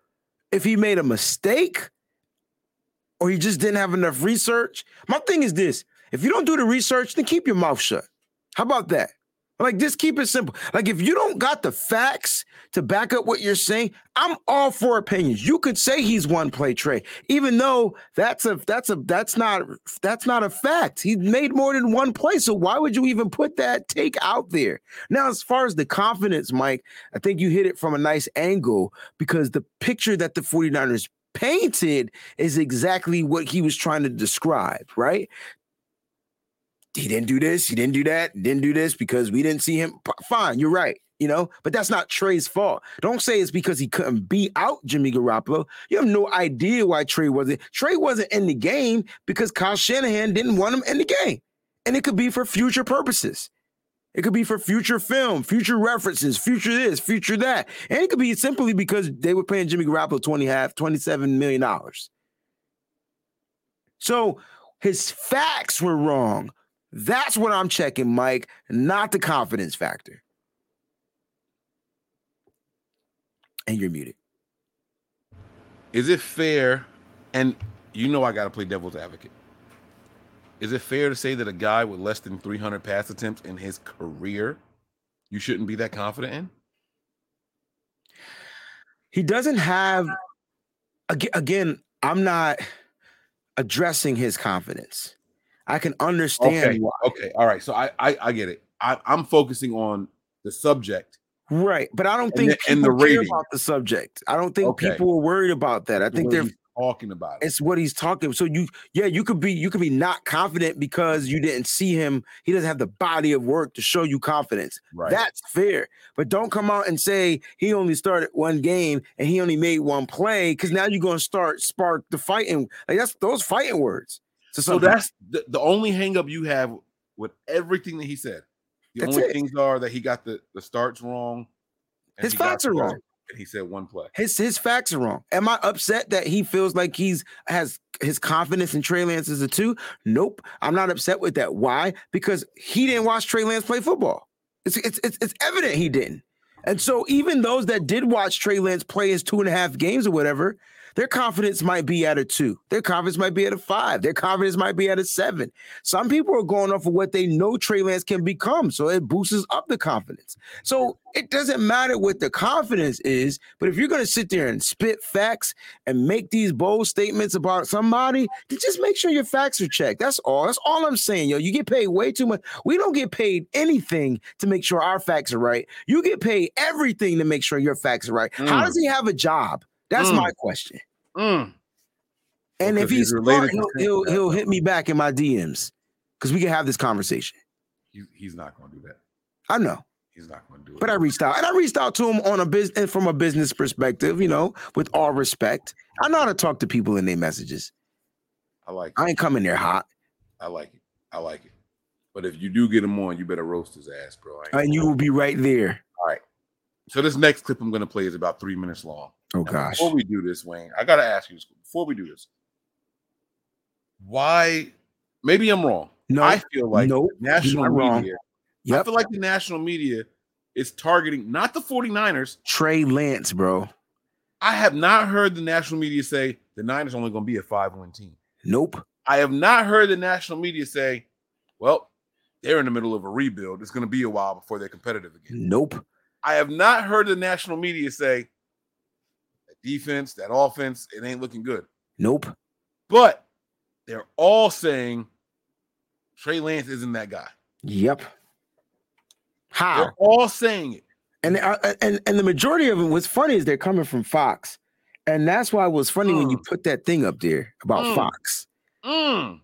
if he made a mistake or he just didn't have enough research. My thing is this if you don't do the research, then keep your mouth shut. How about that? Like, just keep it simple. Like, if you don't got the facts to back up what you're saying, I'm all for opinions. You could say he's one play Trey, even though that's a that's a that's not that's not a fact. He made more than one play. So why would you even put that take out there? Now, as far as the confidence, Mike, I think you hit it from a nice angle because the picture that the 49ers painted is exactly what he was trying to describe, right? He didn't do this, he didn't do that, didn't do this because we didn't see him. Fine, you're right, you know, but that's not Trey's fault. Don't say it's because he couldn't beat out Jimmy Garoppolo. You have no idea why Trey wasn't. Trey wasn't in the game because Kyle Shanahan didn't want him in the game. And it could be for future purposes. It could be for future film, future references, future this, future that. And it could be simply because they were paying Jimmy Garoppolo 20 half, $27 million. So his facts were wrong. That's what I'm checking, Mike, not the confidence factor. And you're muted. Is it fair? And you know I got to play devil's advocate. Is it fair to say that a guy with less than 300 pass attempts in his career, you shouldn't be that confident in? He doesn't have, again, I'm not addressing his confidence. I can understand Okay. why. Okay. All right. So I I, I get it. I, I'm focusing on the subject. Right. But I don't think the- the care rating. about the subject. I don't think Okay. people are worried about that. I think they're talking about. it. it's what he's talking. So you, yeah, you could be, you could be not confident because you didn't see him. He doesn't have the body of work to show you confidence. Right. That's fair. But don't come out and say he only started one game and he only made one play because now you're going to start spark the fighting. Like that's those fighting words. So, that's the, the only hang up you have with everything that he said. The That's only it. things are that he got the, the starts wrong. His facts are wrong. And he said one play. his his facts are wrong. Am I upset that he feels like he's has his confidence in Trey Lance is a two? Nope. I'm not upset with that. Why? Because he didn't watch Trey Lance play football. It's it's it's, it's evident he didn't. And so even those that did watch Trey Lance play his two and a half games or whatever, their confidence might be at a two. Their confidence might be at a five. Their confidence might be at a seven. Some people are going off of what they know Trey Lance can become. So it boosts up the confidence. So it doesn't matter what the confidence is, but if you're going to sit there and spit facts and make these bold statements about somebody, then just make sure your facts are checked. That's all. That's all I'm saying, yo. You get paid way too much. We don't get paid anything to make sure our facts are right. You get paid everything to make sure your facts are right. How Mm. does he have a job? That's Mm. my question. Mm. And if he's he's related smart, he'll, he'll, he'll hit me back in my DMs because we can have this conversation. He, he's not going to do that. I know. He's not going to do it. But I reached out and I reached out to him on a business from a business perspective, you know, with all respect. I know how to talk to people in their messages. I like it. I ain't coming there hot. I like it. I like it. But if you do get him on, you better roast his ass, bro. And you will be right there. All right. So this next clip I'm going to play is about three minutes long. Oh Now, gosh. Before we do this, Wayne, I got to ask you this. Before we do this, why? Maybe I'm wrong. No, I feel like the national media. I feel like the national media is targeting not the 49ers. Trey Lance, bro. I have not heard the national media say the Niners only going to be a five win team. Nope. I have not heard the national media say, well, they're in the middle of a rebuild. It's going to be a while before they're competitive again. Nope. I have not heard the national media say defense, that offense, it ain't looking good. Nope. But they're all saying Trey Lance isn't that guy. Yep. How? They're all saying it. And uh, and and the majority of them. what's funny is they're coming from Fox. And that's why it was funny when you Mm. put that thing up there about Mm. Fox. Mm.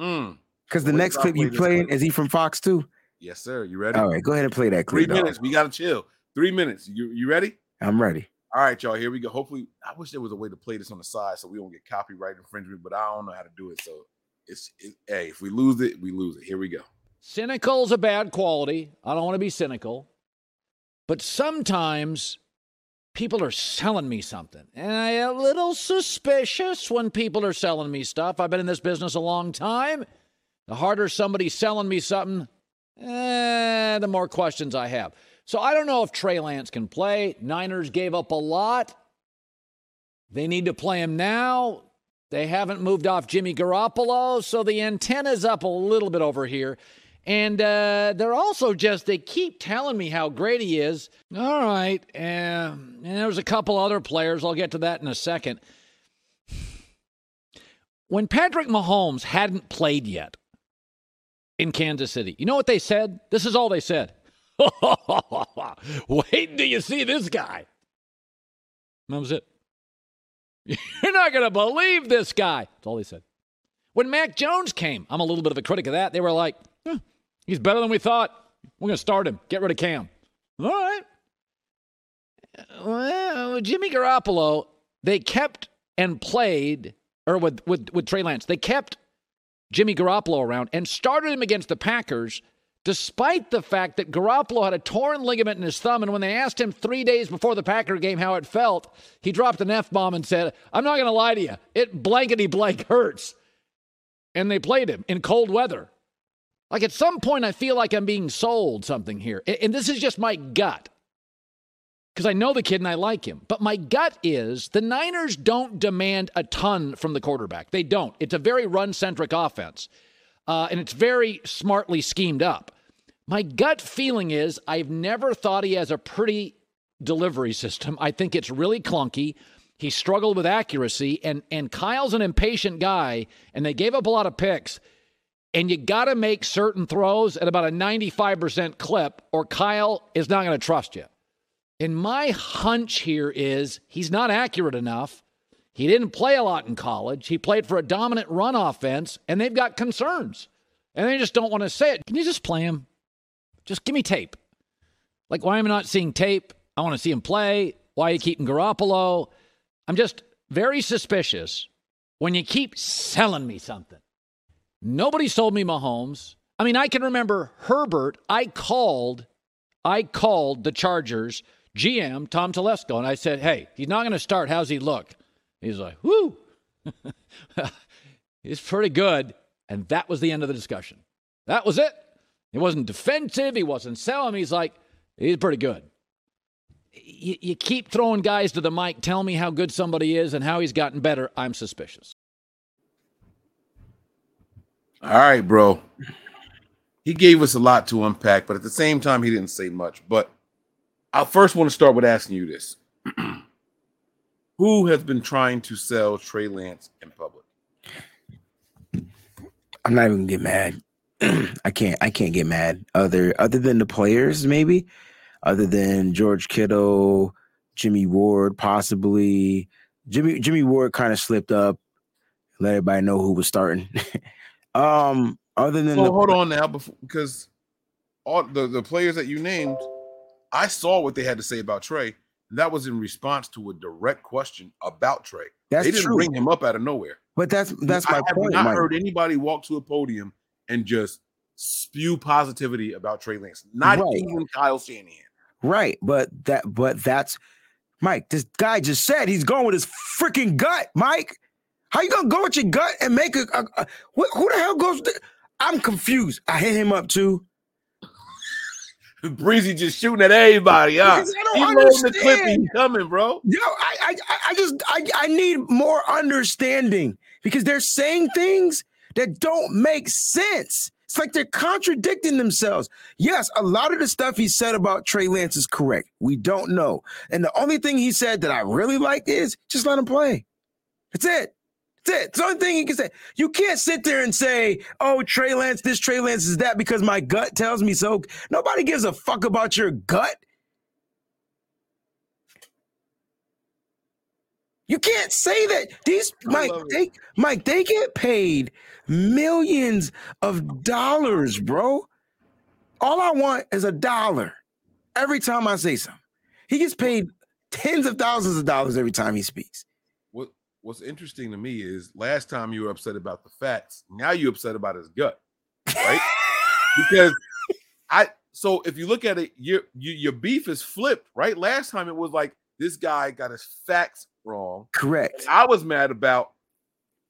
Mm. Because the Wait next clip play you playing, clip. is he from Fox too? Yes, sir. You ready? All right, go ahead and play that Three clip. dog. minutes. We gotta chill. Three minutes. You you ready? I'm ready. All right, y'all. Here we go. Hopefully, I wish there was a way to play this on the side so we don't get copyright infringement, but I don't know how to do it. So it's it, hey, if we lose it, we lose it. Here we go. Cynical's a bad quality. I don't want to be cynical. But sometimes people are selling me something. And I am a little suspicious when people are selling me stuff. I've been in this business a long time. The harder somebody's selling me something, eh, the more questions I have. So I don't know if Trey Lance can play. Niners gave up a lot. They need to play him now. They haven't moved off Jimmy Garoppolo, so the antenna's up a little bit over here. And uh, they're also just, they keep telling me how great he is. All right. Um, and there's a couple other players. I'll get to that in a second. When Patrick Mahomes hadn't played yet in Kansas City, you know what they said? This is all they said. Wait until you see this guy. That was it. You're not going to believe this guy. That's all he said. When Mac Jones came, I'm a little bit of a critic of that. They were like, "Eh, he's better than we thought. We're going to start him. Get rid of Cam. All right. Well, Jimmy Garoppolo, they kept and played, or with, with, with Trey Lance, they kept Jimmy Garoppolo around and started him against the Packers, despite the fact that Garoppolo had a torn ligament in his thumb. And when they asked him three days before the Packer game how it felt, he dropped an F bomb and said, I'm not going to lie to you. It blankety blank hurts. And they played him in cold weather. Like at some point, I feel like I'm being sold something here. And this is just my gut because I know the kid and I like him. But my gut is the Niners don't demand a ton from the quarterback. They don't. It's a very run centric offense, uh, and it's very smartly schemed up. My gut feeling is I've never thought he has a pretty delivery system. I think it's really clunky. He struggled with accuracy, and and Kyle's an impatient guy, and they gave up a lot of picks. And you got to make certain throws at about a 95% clip, or Kyle is not going to trust you. And my hunch here is he's not accurate enough. He didn't play a lot in college. He played for a dominant run offense, and they've got concerns. And they just don't want to say it. Can you just play him? Just give me tape. Like, why am I not seeing tape? I want to see him play. Why are you keeping Garoppolo? I'm just very suspicious when you keep selling me something. Nobody sold me Mahomes. I mean, I can remember Herbert. I called, I called the Chargers GM Tom Telesco, and I said, "Hey, he's not going to start. How's he look?" He's like, "Whoo, he's pretty good." And that was the end of the discussion. That was it. He wasn't defensive. He wasn't selling. He's like, he's pretty good. You, you keep throwing guys to the mic, tell me how good somebody is and how he's gotten better. I'm suspicious. All right, bro. He gave us a lot to unpack, but at the same time, he didn't say much. But I first want to start with asking you this Who has been trying to sell Trey Lance in public? I'm not even gonna get mad. I can't. I can't get mad. Other other than the players, maybe. Other than George Kittle, Jimmy Ward, possibly. Jimmy Jimmy Ward kind of slipped up. Let everybody know who was starting. um. Other than So the, hold on now, before, because all the, the players that you named, I saw what they had to say about Trey. And that was in response to a direct question about Trey. That's they didn't true. bring him up out of nowhere. but that's that's I my have point. not Mike. heard anybody walk to a podium and just spew positivity about Trey Lance. Not Right. even Kyle Shanahan. Right, but that but that's Mike. This guy just said he's going with his freaking gut. Mike, how you gonna go with your gut and make a, a, a wh- who the hell goes? To, I'm confused. I hit him up too. Breezy just shooting at everybody. Huh? I don't He the clip. He's coming, bro. Yo, I I- I just I I need more understanding because they're saying things that don't make sense. It's like they're contradicting themselves. Yes, a lot of the stuff he said about Trey Lance is correct. We don't know. And the only thing he said that I really liked is just let him play. That's it. That's it. It's the only thing he can say. You can't sit there and say, oh, Trey Lance, this Trey Lance is that because my gut tells me so. Nobody gives a fuck about your gut. You can't say that. These Mike, they Mike, they get paid millions of dollars, bro. All I want is a dollar every time I say something. He gets paid tens of thousands of dollars every time he speaks. What What's interesting to me is last time you were upset about the facts, now you're upset about his gut, right? because I so if you look at it, your you, your beef is flipped, right? Last time it was like this guy got his facts wrong. Correct. I was mad about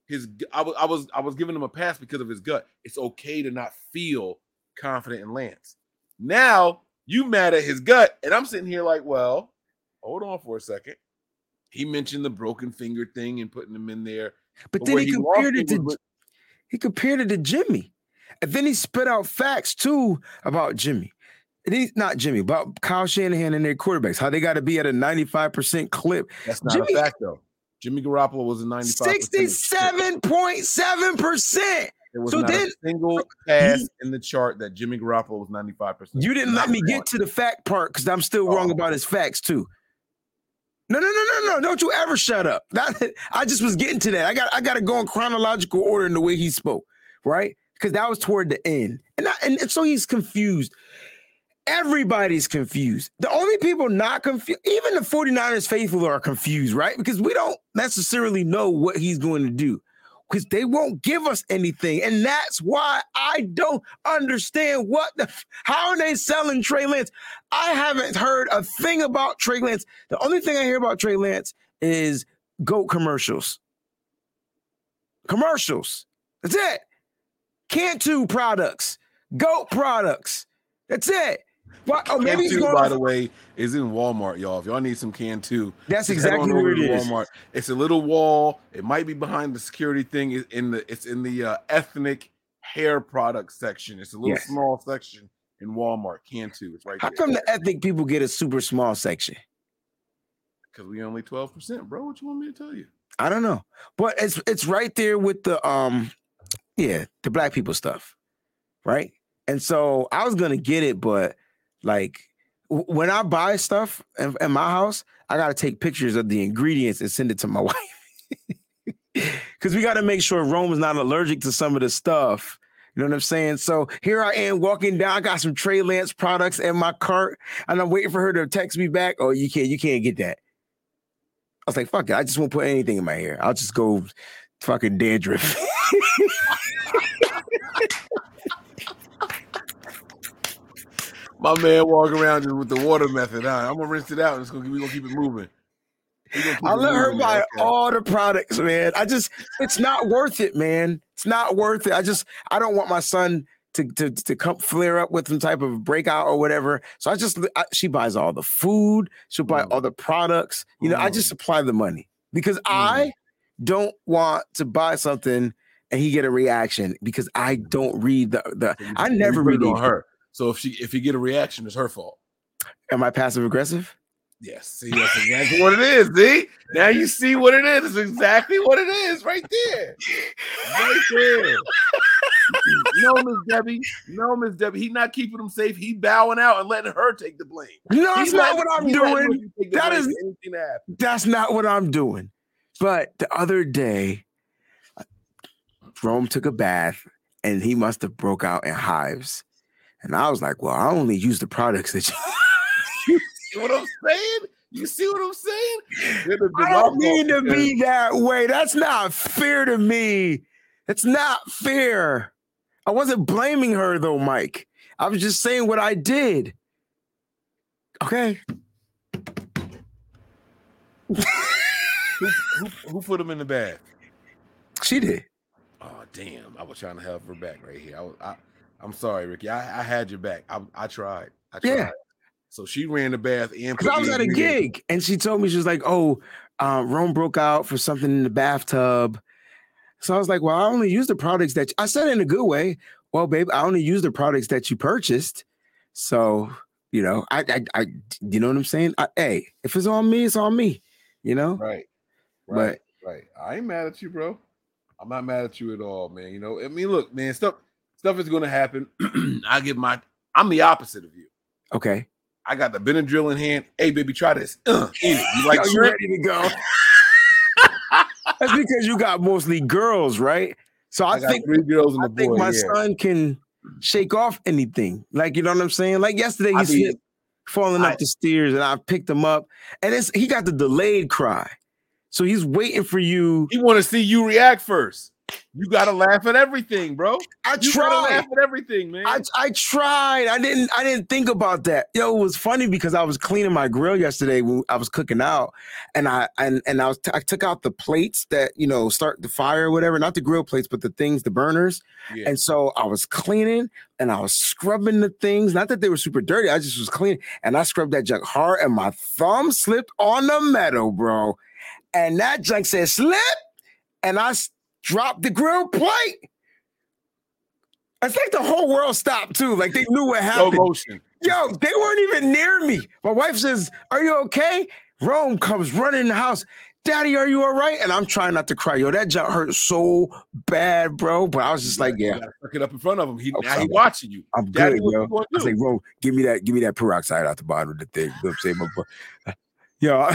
his. I was I was I was giving him a pass because of his gut. It's okay to not feel confident in Lance. Now you mad at his gut, and I'm sitting here like, well, hold on for a second. He mentioned the broken finger thing and putting him in there, but then he, he compared it to with, he compared it to Jimmy, and then he spit out facts too about Jimmy. And he's not Jimmy, but Kyle Shanahan and their quarterbacks, how they got to be at a 95% clip. That's not Jimmy, a fact, though. Jimmy Garoppolo was a 95 67.7%. There was so not then, a single pass in the chart that Jimmy Garoppolo was 95%. You didn't let me get to the fact part because I'm still wrong oh. about his facts, too. No, no, no, no, no. Don't you ever shut up. That, I just was getting to that. I got I got to go in chronological order in the way he spoke, right? Because that was toward the end. And, I, and, and so he's confused. Everybody's confused. The only people not confused, even the 49ers faithful are confused, right? Because we don't necessarily know what he's going to do because they won't give us anything. And that's why I don't understand what the how are they selling Trey Lance? I haven't heard a thing about Trey Lance. The only thing I hear about Trey Lance is goat commercials. Commercials. That's it. Cantu products, goat products. That's it. What? Oh, maybe Cantu, by the way, is in Walmart, y'all. If y'all need some Cantu, that's exactly where it is. Walmart. It's a little wall. It might be behind the security thing. It's in the it's in the uh, ethnic hair product section. It's a little yes. small section in Walmart. Cantu, it's right. How there. come the ethnic people get a super small section? Because we only twelve percent, bro. What you want me to tell you? I don't know, but it's it's right there with the um, yeah, the black people stuff, right? And so I was gonna get it, but like when I buy stuff in, in my house, I got to take pictures of the ingredients and send it to my wife. Because we got to make sure Rome is not allergic to some of the stuff. You know what I'm saying? So here I am walking down. I got some Trey Lance products in my cart, and I'm waiting for her to text me back. Oh, you can't, you can't get that. I was like, fuck it. I just won't put anything in my hair. I'll just go fucking dandruff. my man walk around with the water method. Huh? I'm gonna rinse it out it's gonna, we're gonna keep it moving. I let her buy okay. all the products, man. I just, it's not worth it, man. It's not worth it. I just, I don't want my son to to to come flare up with some type of breakout or whatever. So I just, I, she buys all the food. She'll buy mm. all the products. You know, mm. I just supply the money because mm. I don't want to buy something and he get a reaction because I don't read the the. I never read on her. So if she if you get a reaction, it's her fault. Am I passive aggressive? Yes. See, that's exactly what it is. See, now you see what it is. It's exactly what it is, right there, right there. no, Miss Debbie. No, Miss Debbie. He's not keeping them safe. He bowing out and letting her take the blame. No, that's not what I'm doing. That is that's not what I'm doing. But the other day, Rome took a bath and he must have broke out in hives. And I was like, well, I only use the products that you. you see what I'm saying? You see what I'm saying? I don't mean to be that way. That's not fair to me. It's not fair. I wasn't blaming her though, Mike. I was just saying what I did. Okay. who, who, who, put him in the bath? She did. Oh damn! I was trying to help her back right here. I was. I, I'm sorry, Ricky. I, I had your back. I, I tried. I tried. Yeah. So she ran the bath and because I was at a gig and she told me she was like, "Oh, uh, Rome broke out for something in the bathtub." So I was like, "Well, I only use the products that I said in a good way. well, babe, I only use the products that you purchased. So, you know, I, I, I you know what I'm saying? I, hey, if it's on me, it's on me, you know? Right. Right. right. I ain't mad at you, bro. I'm not mad at you at all, man. You know, I mean, look, man, stuff stuff is gonna happen. I give my I'm the opposite of you. Okay. I got the Benadryl in hand. Hey, baby, try this. Uh, eat it. You like you shrimp? ready to go? That's because you got mostly girls, right? So I, I think three girls and I think boy. my yeah. son can shake off anything. Like you know what I'm saying? Like yesterday, mean, falling I- up the stairs, and I picked him up, and it's he got the delayed cry, so he's waiting for you. He want to see you react first. You gotta laugh at everything, bro. I You gotta laugh at everything, man. I, I tried. I didn't. I didn't think about that. Yo, it was funny because I was cleaning my grill yesterday when I was cooking out, and I and and I was I took out the plates that you know start the fire or whatever, not the grill plates, but the things, the burners. Yeah. And so I was cleaning and I was scrubbing the things. Not that they were super dirty. I just was cleaning and I scrubbed that junk hard, and my thumb slipped on the metal, bro. And that junk said slip, and I dropped the grill plate. It's like the whole world stopped too. Like they knew what happened. motion. Yo, they weren't even near me. My wife says, Are you okay? Rome comes running in the house. Daddy, are you all right? And I'm trying not to cry. Yo, that junk hurt so bad, bro. But I was just like, Yeah, gotta it up in front of him. He Okay. now he watching you. I'm Daddy, good, yo. I was do? like, Rome, give me that, give me that peroxide out the bottom of the thing. You know what I'm saying? My. Yo,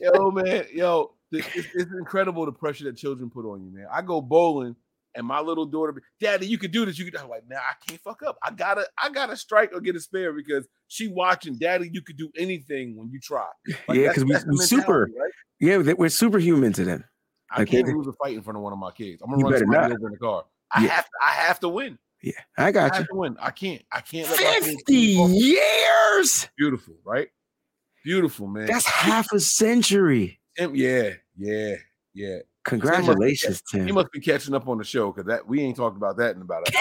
yo, man, yo, it's, it's incredible the pressure that children put on you, man. I go bowling, and my little daughter, be, Daddy, you could do this. You could. I'm like, nah, I can't fuck up. I gotta, I gotta strike or get a spare because she watching. Daddy, you could do anything when you try. Like, yeah, because we, that's the we super, right? yeah, we're superhuman to them. I Like, can't lose a fight in front of one of my kids. I'm gonna You run somebody over in the car. I Yeah. have, to, I have to win. Yeah, I I got you. have to win. I can't. I can't let 50 keep years. Beautiful, right? Beautiful, man. That's half a century. Tim- yeah, yeah, yeah. Congratulations, He Tim. must be catching up on the show because that we ain't talked about that in about a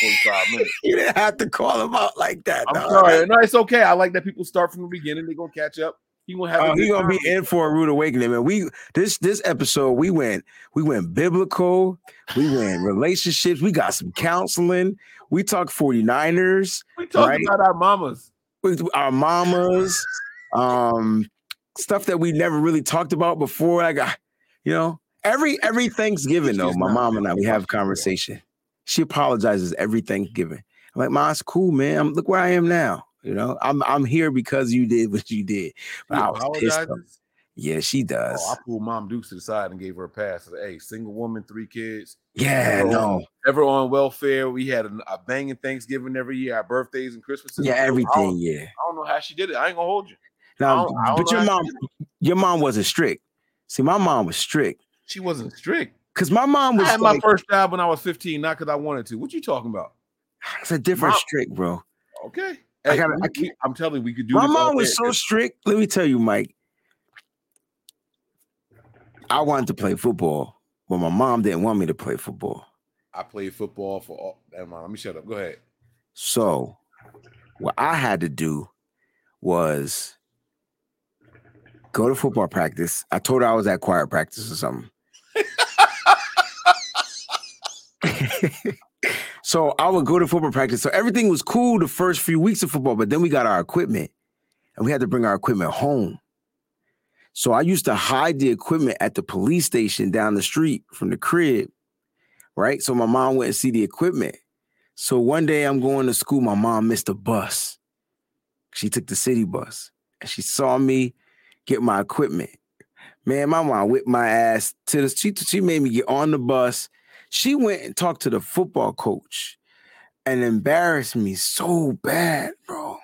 45 minutes. You didn't have to call him out like that. I'm dog. sorry. No, it's okay. I like that people start from the beginning. They're gonna catch up. He gonna have. Oh, he gonna be in for a rude awakening, man. We this this episode we went we went biblical, we went relationships, we got some counseling, we talked 49ers, We talked right? about our mamas. with our mamas, um, stuff that we never really talked about before. I got, you know, every every Thanksgiving though, my mom and I we have a conversation. She apologizes every Thanksgiving. I'm like, Ma, it's cool, man. I'm, look where I am now. You know, I'm I'm here because you did what you did. But I was pissed. Yeah, she oh, does. Oh, I pulled Mom Dukes to the side and gave her a pass. I said, hey, single woman, three kids, yeah, Ever no. on- ever on welfare. We had a, a banging Thanksgiving every year, our birthdays and Christmases. Yeah, I everything. Yeah. I don't know how she did it. I ain't gonna hold you. Now, don't- I don't but your mom, she your mom wasn't strict. See, my mom was strict She wasn't strict. because my mom I was had like, my first job when I was 15, not because I wanted to. What you talking about? it's a different Mom- strict, bro. Okay. I gotta, we, I can't, I'm telling you, we could do My mom was day. so strict. Let me tell you, Mike. I wanted to play football, but my mom didn't want me to play football. I played football for all. Never mind. Let me shut up. Go ahead. So, what I had to do was go to football practice. I told her I was at choir practice or something. so I would go to football practice. So everything was cool the first few weeks of football, but then we got our equipment and we had to bring our equipment home. So I used to hide the equipment at the police station down the street from the crib, right? So my mom went and see the equipment. So one day I'm going to school, my mom missed a bus. She took the city bus and she saw me get my equipment. Man, my mom whipped my ass to the she, she made me get on the bus. She went and talked to the football coach and embarrassed me so bad, bro.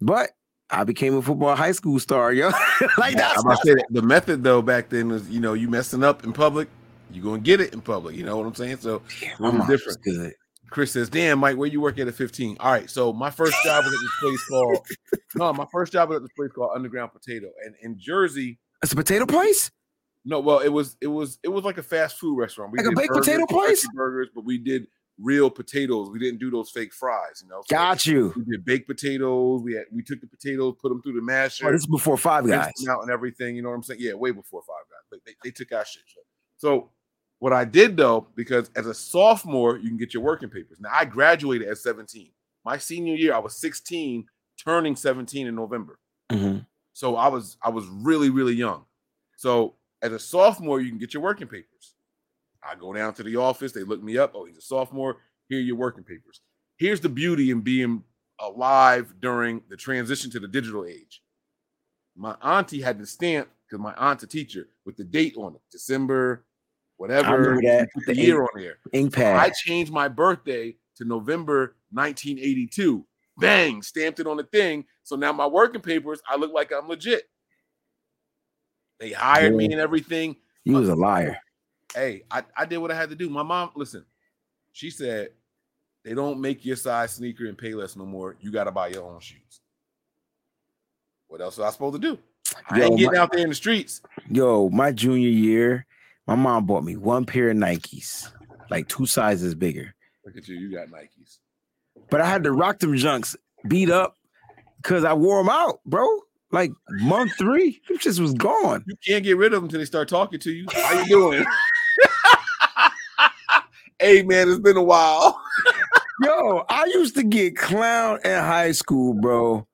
But I became a football high school star, yo. like that's I'm about to say that the method though back then was, you know, you messing up in public, you're gonna get it in public. You know what I'm saying? So my it was different. good. Chris says, "Damn, Mike, where you work at at 15?" All right, so my first job was at this place called no, my first job was at this place called Underground Potato, and in Jersey, It's a potato place? no, well, it was it was it was like a fast food restaurant. We Like a did baked burgers, potato place? Burgers, but we did real potatoes. We didn't do those fake fries. You know, So Got you. We did baked potatoes. We had we took the potatoes, put them through the masher. Oh, this is before Five Guys. out and everything. You know what I'm saying? Yeah, way before Five Guys. But they, they took our shit. So What I did though, because as a sophomore, you can get your working papers. Now I graduated at 17. My senior year, I was 16, turning 17 in November. Mhm. So I was I was really really young. So as a sophomore, you can get your working papers. I go down to the office. They look me up. Oh, he's a sophomore. Here are your working papers. Here's the beauty in being alive during the transition to the digital age. My auntie had the stamp because my aunt's a teacher with the date on it, December, whatever. that. Put the The year ink- on there. Ink pad. I changed my birthday to November 1982. Bang, stamped it on the thing. So now my working papers, I look like I'm legit. They hired me and everything. You uh, was a liar. Hey, I, I did what I had to do. My mom, listen, she said, they don't make your size sneaker and pay less no more. You got to buy your own shoes. What else was I supposed to do? I Yo, ain't getting my- out there in the streets. Yo, my junior year, my mom bought me one pair of Nikes, like two sizes bigger. Look at you. You got Nikes. But I had to rock them junks beat up because I wore them out, bro. Like month three, them just was gone. You can't get rid of them until they start talking to you. How you doing? hey man, it's been a while. Yo, I used to get clown in high school, bro,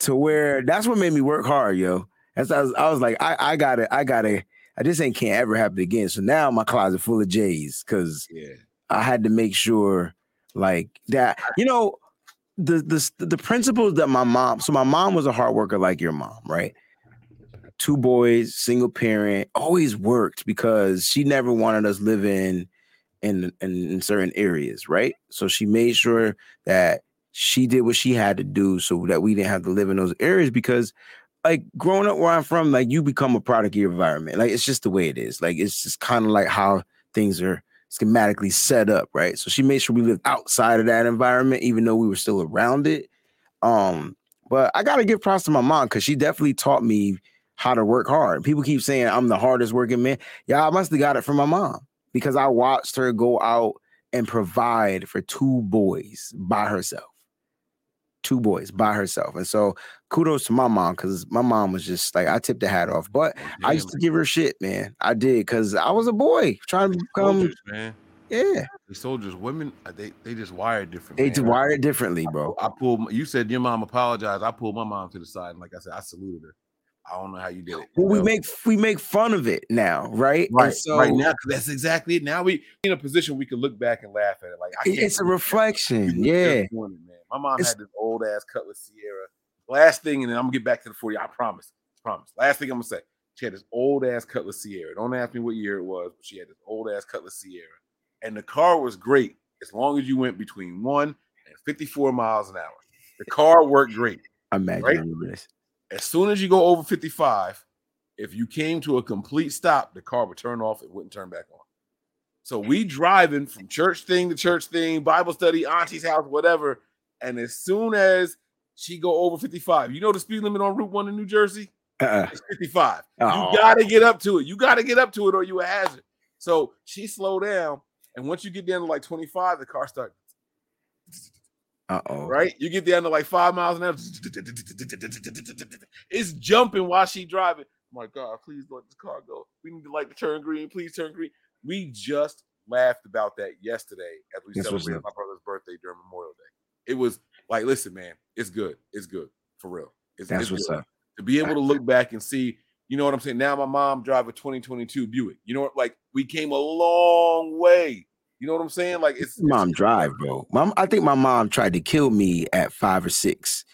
to where that's what made me work hard, yo. As I was, I was like, I, I gotta, I gotta, I just ain't can't ever happen again. So now my closet full of J's because Yeah. I had to make sure, like that. You know, the the the principles that my mom. So my mom was a hard worker, like your mom, right? Two boys, single parent, always worked because she never wanted us living in, in in certain areas, right? So she made sure that she did what she had to do so that we didn't have to live in those areas because like growing up where I'm from, like you become a product of your environment. Like it's just the way it is. Like it's just kind of like how things are schematically set up, right? So she made sure we lived outside of that environment, even though we were still around it. Um, but I gotta give props to my mom because she definitely taught me how to work hard. People keep saying I'm the hardest working man. Yeah, I must have got it from my mom because I watched her go out and provide for two boys by herself. Two boys by herself. And so kudos to my mom because my mom was just like I tipped the hat off. But I used to give her shit, man. I did because I was a boy trying to become soldiers, man. yeah. The soldiers, women, uh, they they just wired different. They man. just wired differently, bro. I pulled. You said your mom apologized. I pulled my mom to the side, and like I said, I saluted her. I don't know how you did it. Well, we make we make fun of it now, right? And right so right now. That's exactly it. Now we in a position we can look back and laugh at it. Like it's a that. reflection. Yeah. just it, man. My mom It's- had this old ass Cutlass Ciera. Last thing, and then I'm gonna get back to the 40. I promise. Promise. Last thing I'm gonna say. She had this old ass Cutlass Ciera. Don't ask me what year it was, but she had this old ass Cutlass Ciera. And the car was great as long as you went between one and 54 miles an hour. The car worked great. Imagine Right? this. As soon as you go over 55, if you came to a complete stop, the car would turn off. It wouldn't turn back on. So we driving from church thing to church thing, Bible study, auntie's house, whatever. And as soon as she go over 55, you know the speed limit on Route One in New Jersey? Uh-uh. It's 55. Oh. You uh-uh. gotta get up to it. You gotta get up to it, or you a hazard. So she slow down, and once you get down to like 25, the car starts Uh-oh. right? You get down to like five miles an hour. It's jumping while she driving. Oh my God, please let this car go. We need to like to turn green. Please turn green. We just laughed about that yesterday as we celebrated my brother's birthday during Memorial Day. It was like, listen, man, it's good. It's good for real. It's, That's it's what's good. up. To be able to look back and see, you know what I'm saying? Now my mom drive a 2022 Buick. You know what? Like we came a long way. You know what I'm saying? Like it's Mom drive, bro. Mom, I think my mom tried to kill me at five or six.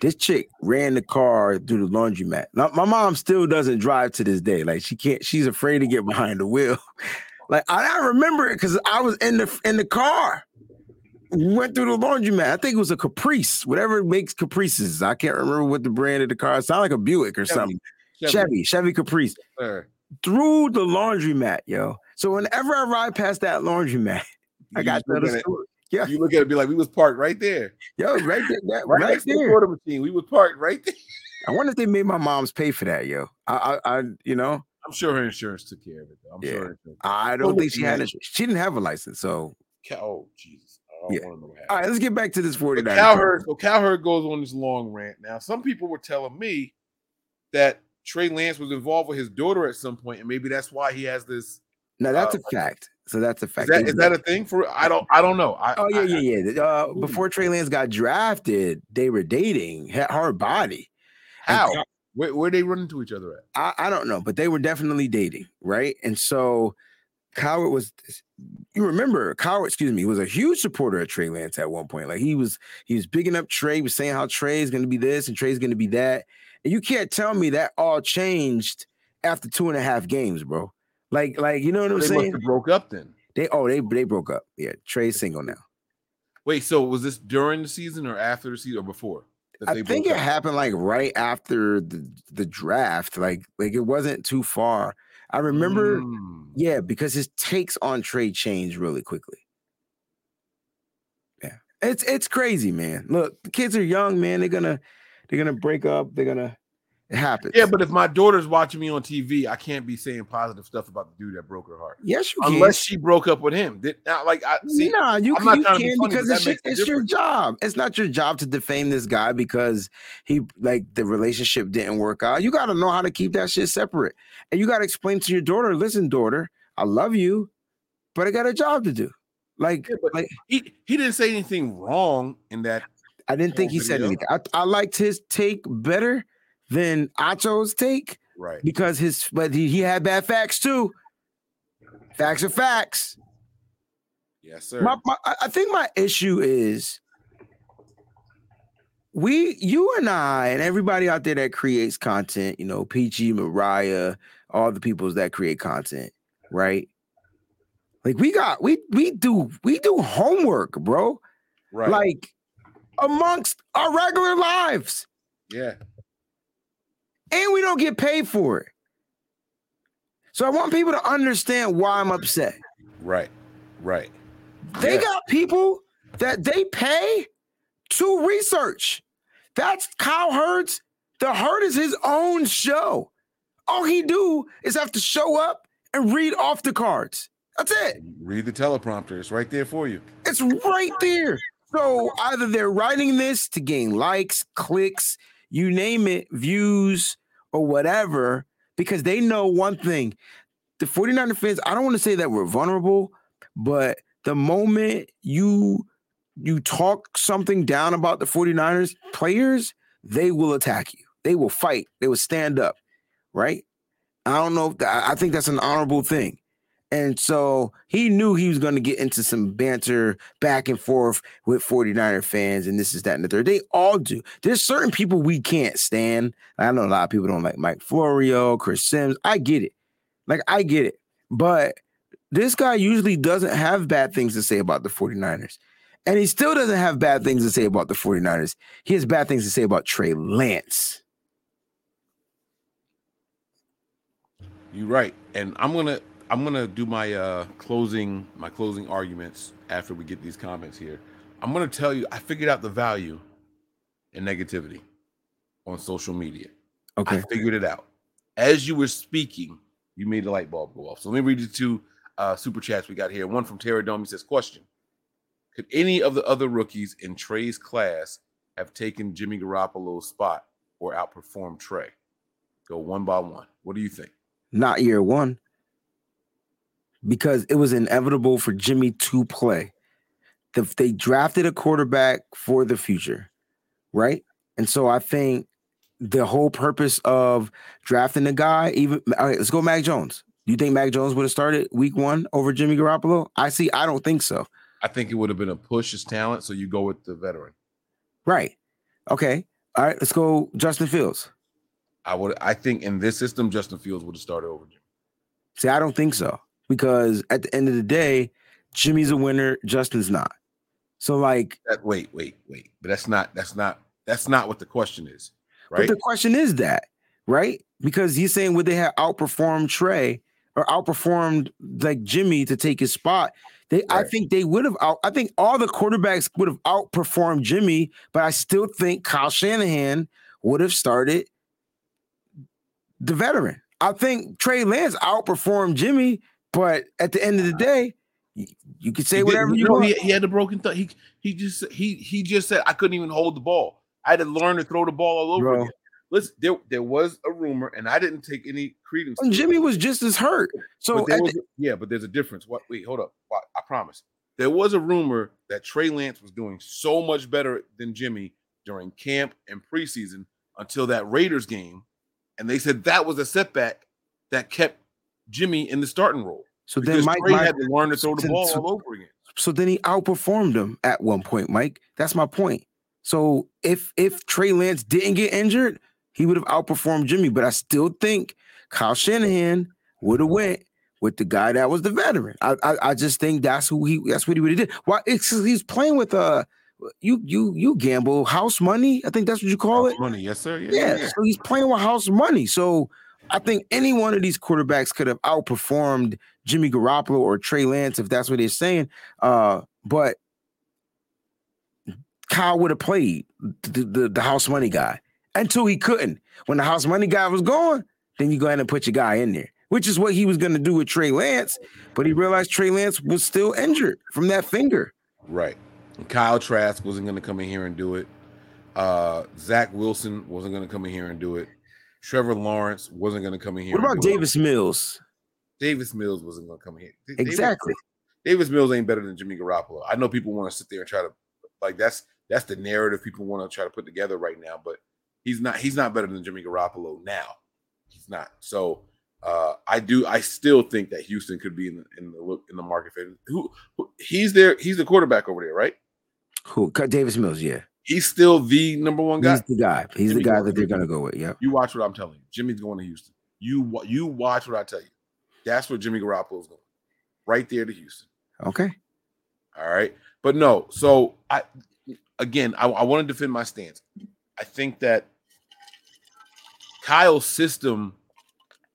This chick ran the car through the laundromat. Now, my mom still doesn't drive to this day. Like she can't. She's afraid to get behind the wheel. Like I, I remember it because I was in the in the car. We went through the laundromat. I think it was a Caprice, whatever makes Caprices. I can't remember what the brand of the car. It sounded like a Buick or Chevy. something. Chevy. Chevy, Chevy Caprice. Through the laundromat, yo. So whenever I ride past that laundromat, I You got look the. Yeah, You look at it, be like, we was parked right there, yo, right there, that, right, right, next to the there. quarter machine. We was parked right there. I wonder if they made my mom's pay for that, yo. I, I, I you know, I'm sure her insurance took care of it. Though. I'm Yeah. sure. I don't think she had. A, she didn't have a license, so Oh Jesus! I don't Yeah. want to know what all right. Let's get back to this But forty nine. Cowherd, so Cowherd goes on this long rant. Now, some people were telling me that Trey Lance was involved with his daughter at some point, and maybe that's why he has this Now that's Uh, a fact. So that's a fact. that They- is that a thing for? I don't I don't know. I, Oh yeah, I- yeah, yeah. Uh, before Trey Lance got drafted, they were dating. Had hard body. How? Ky- Where where they run into each other at? I, I don't know, but they were definitely dating, right? And so Coward was. You remember Coward? Excuse me, was a huge supporter of Trey Lance at one point. Like he was, he was bigging up Trey. Was saying how Trey is going to be this and Trey's going to be that. And you can't tell me that all changed after two and a half games, bro. Like, like you know what I'm They saying? broke up then. They oh they they broke up. Yeah, Trey's single now. Wait, so was this during the season or after the season or before? I think it up? happened like right after the, the draft. Like like it wasn't too far. I remember, Mm. yeah, because his takes on trade change really quickly. Yeah, it's it's crazy, man. Look, the kids are young, man. They're gonna they're gonna break up. They're gonna it happens. Yeah, but if my daughter's watching me on TV, I can't be saying positive stuff about the dude that broke her heart. yes, you can. Unless she broke up with him. Did not like I see. nah, you, I'm can, you to be can funny, because it's, your, it's your job. It's not your job to defame this guy because he like the relationship didn't work out. You got to know how to keep that shit separate, and you got to explain to your daughter, "Listen, daughter, I love you, but I got a job to do." Like, Yeah, like he he didn't say anything wrong in that. I didn't think he said anything. I, I liked his take better than Acho's take Right. because his, but he, he had bad facts too. Facts are facts. Yes, sir. My, my, I I think my issue is we, you and I, and everybody out there that creates content, you know, Peachy, Mariah, all the peoples that create content, right? Like we got, we we do we do homework, bro. right. Like amongst our regular lives, yeah. And we don't get paid for it. So I want people to understand why I'm upset. Right. Right. They Yeah. got people that they pay to research. That's Kyle Hurts. The Herd is his own show. All he do is have to show up and read off the cards. That's it. Read the teleprompter. It's right there for you. It's right there. So either they're writing this to gain likes, clicks, you name it, views, or whatever, because they know one thing. The 49er fans, I don't want to say that we're vulnerable, but the moment you you talk something down about the 49ers players, they will attack you. They will fight. They will stand up, right? I don't know if I think that's an honorable thing. And so he knew he was going to get into some banter back and forth with 49er fans, and this is that and the third. They all do. There's certain people we can't stand. I know a lot of people don't like Mike Florio, Chris Sims. I get it. Like, I get it. But this guy usually doesn't have bad things to say about the 49ers. And he still doesn't have bad things to say about the 49ers. He has bad things to say about Trey Lance. You're right. And I'm gonna I'm gonna do my uh closing my closing arguments after we get these comments here. I'm gonna tell you I figured out the value in negativity on social media. Okay. I figured it out. As you were speaking, you made the light bulb go off. So let me read you two uh, super chats we got here. One from Terra Dome. He says, Question Could any of the other rookies in Trey's class have taken Jimmy Garoppolo's spot or outperformed Trey? Go one by one. What do you think? Not year one. Because it was inevitable for Jimmy to play. The, they drafted a quarterback for the future, right? And so I think the whole purpose of drafting the guy, even all right, let's go Mac Jones. Do you think Mac Jones would have started week one over Jimmy Garoppolo? I see, I don't think so. I think it would have been a push his talent, so you go with the veteran. Right. Okay. All right, let's go Justin Fields. I would I think in this system, Justin Fields would have started over Jimmy. See, I don't think so. Because at the end of the day, Jimmy's a winner, Justin's not. So like That wait, wait, wait. But that's not that's not that's not what the question is, right? But the question is that, right? Because he's saying would they have outperformed Trey or outperformed like Jimmy to take his spot? They, I think they would have. Out, I think all the quarterbacks would have outperformed Jimmy, but I still think Kyle Shanahan would have started the veteran. I think Trey Lance outperformed Jimmy, but at the end of the day, you, could say He whatever you no, want. He, he had a broken thumb. He he just he he just said I couldn't even hold the ball. I had to learn to throw the ball all over Bro, again. listen, there there was a rumor, and I didn't take any credence. it. Jimmy was just as hurt. So But was the- yeah, but there's a difference. What? Wait, hold up. Wa- I promise. There was a rumor that Trey Lance was doing so much better than Jimmy during camp and preseason until that Raiders game, and they said that was a setback that kept Jimmy in the starting role. so then Mike, Trey Mike had to learn to throw the so- ball so- all over again. so then he outperformed him at one point, Mike. That's my point. So if if Trey Lance didn't get injured, he would have outperformed Jimmy. But I still think Kyle Shanahan would have went with the guy that was the veteran. I I, I just think that's who he that's what he would have did. Why it's he's playing with uh you you you gamble house money. I think that's what you call it. Money, yes, sir. Yeah, Yeah, yeah. so he's playing with house money. So I think any one of these quarterbacks could have outperformed Jimmy Garoppolo or Trey Lance, if that's what they're saying. Uh, but Kyle would have played the, the, the house money guy until he couldn't. When the house money guy was gone, then you go ahead and put your guy in there, which is what he was going to do with Trey Lance. But he realized Trey Lance was still injured from that finger. Right. Kyle Trask wasn't going to come in here and do it. Uh, Zach Wilson wasn't going to come in here and do it. Trevor Lawrence wasn't going to come in here. What about. Davis Mills? Davis Mills wasn't going to come in here. D- Davis- Exactly. Davis Mills ain't better than Jimmy Garoppolo. I know people want to sit there and try to like that's that's the narrative people want to try to put together right now, but he's not he's not better than Jimmy Garoppolo now. He's not. So uh I do I still think that Houston could be in the in the look in the market who, who he's there he's the quarterback over there, right? Who? Cut Davis Mills, yeah. He's still the number one guy. He's the guy. He's Jimmy the guy that they're gonna go with. Yep. You watch what I'm telling you. Jimmy's going to Houston. You you watch what I tell you. That's where Jimmy Garoppolo's going. Right there to Houston. Okay. All right. But no, so I again I, I want to defend my stance. I think that Kyle's system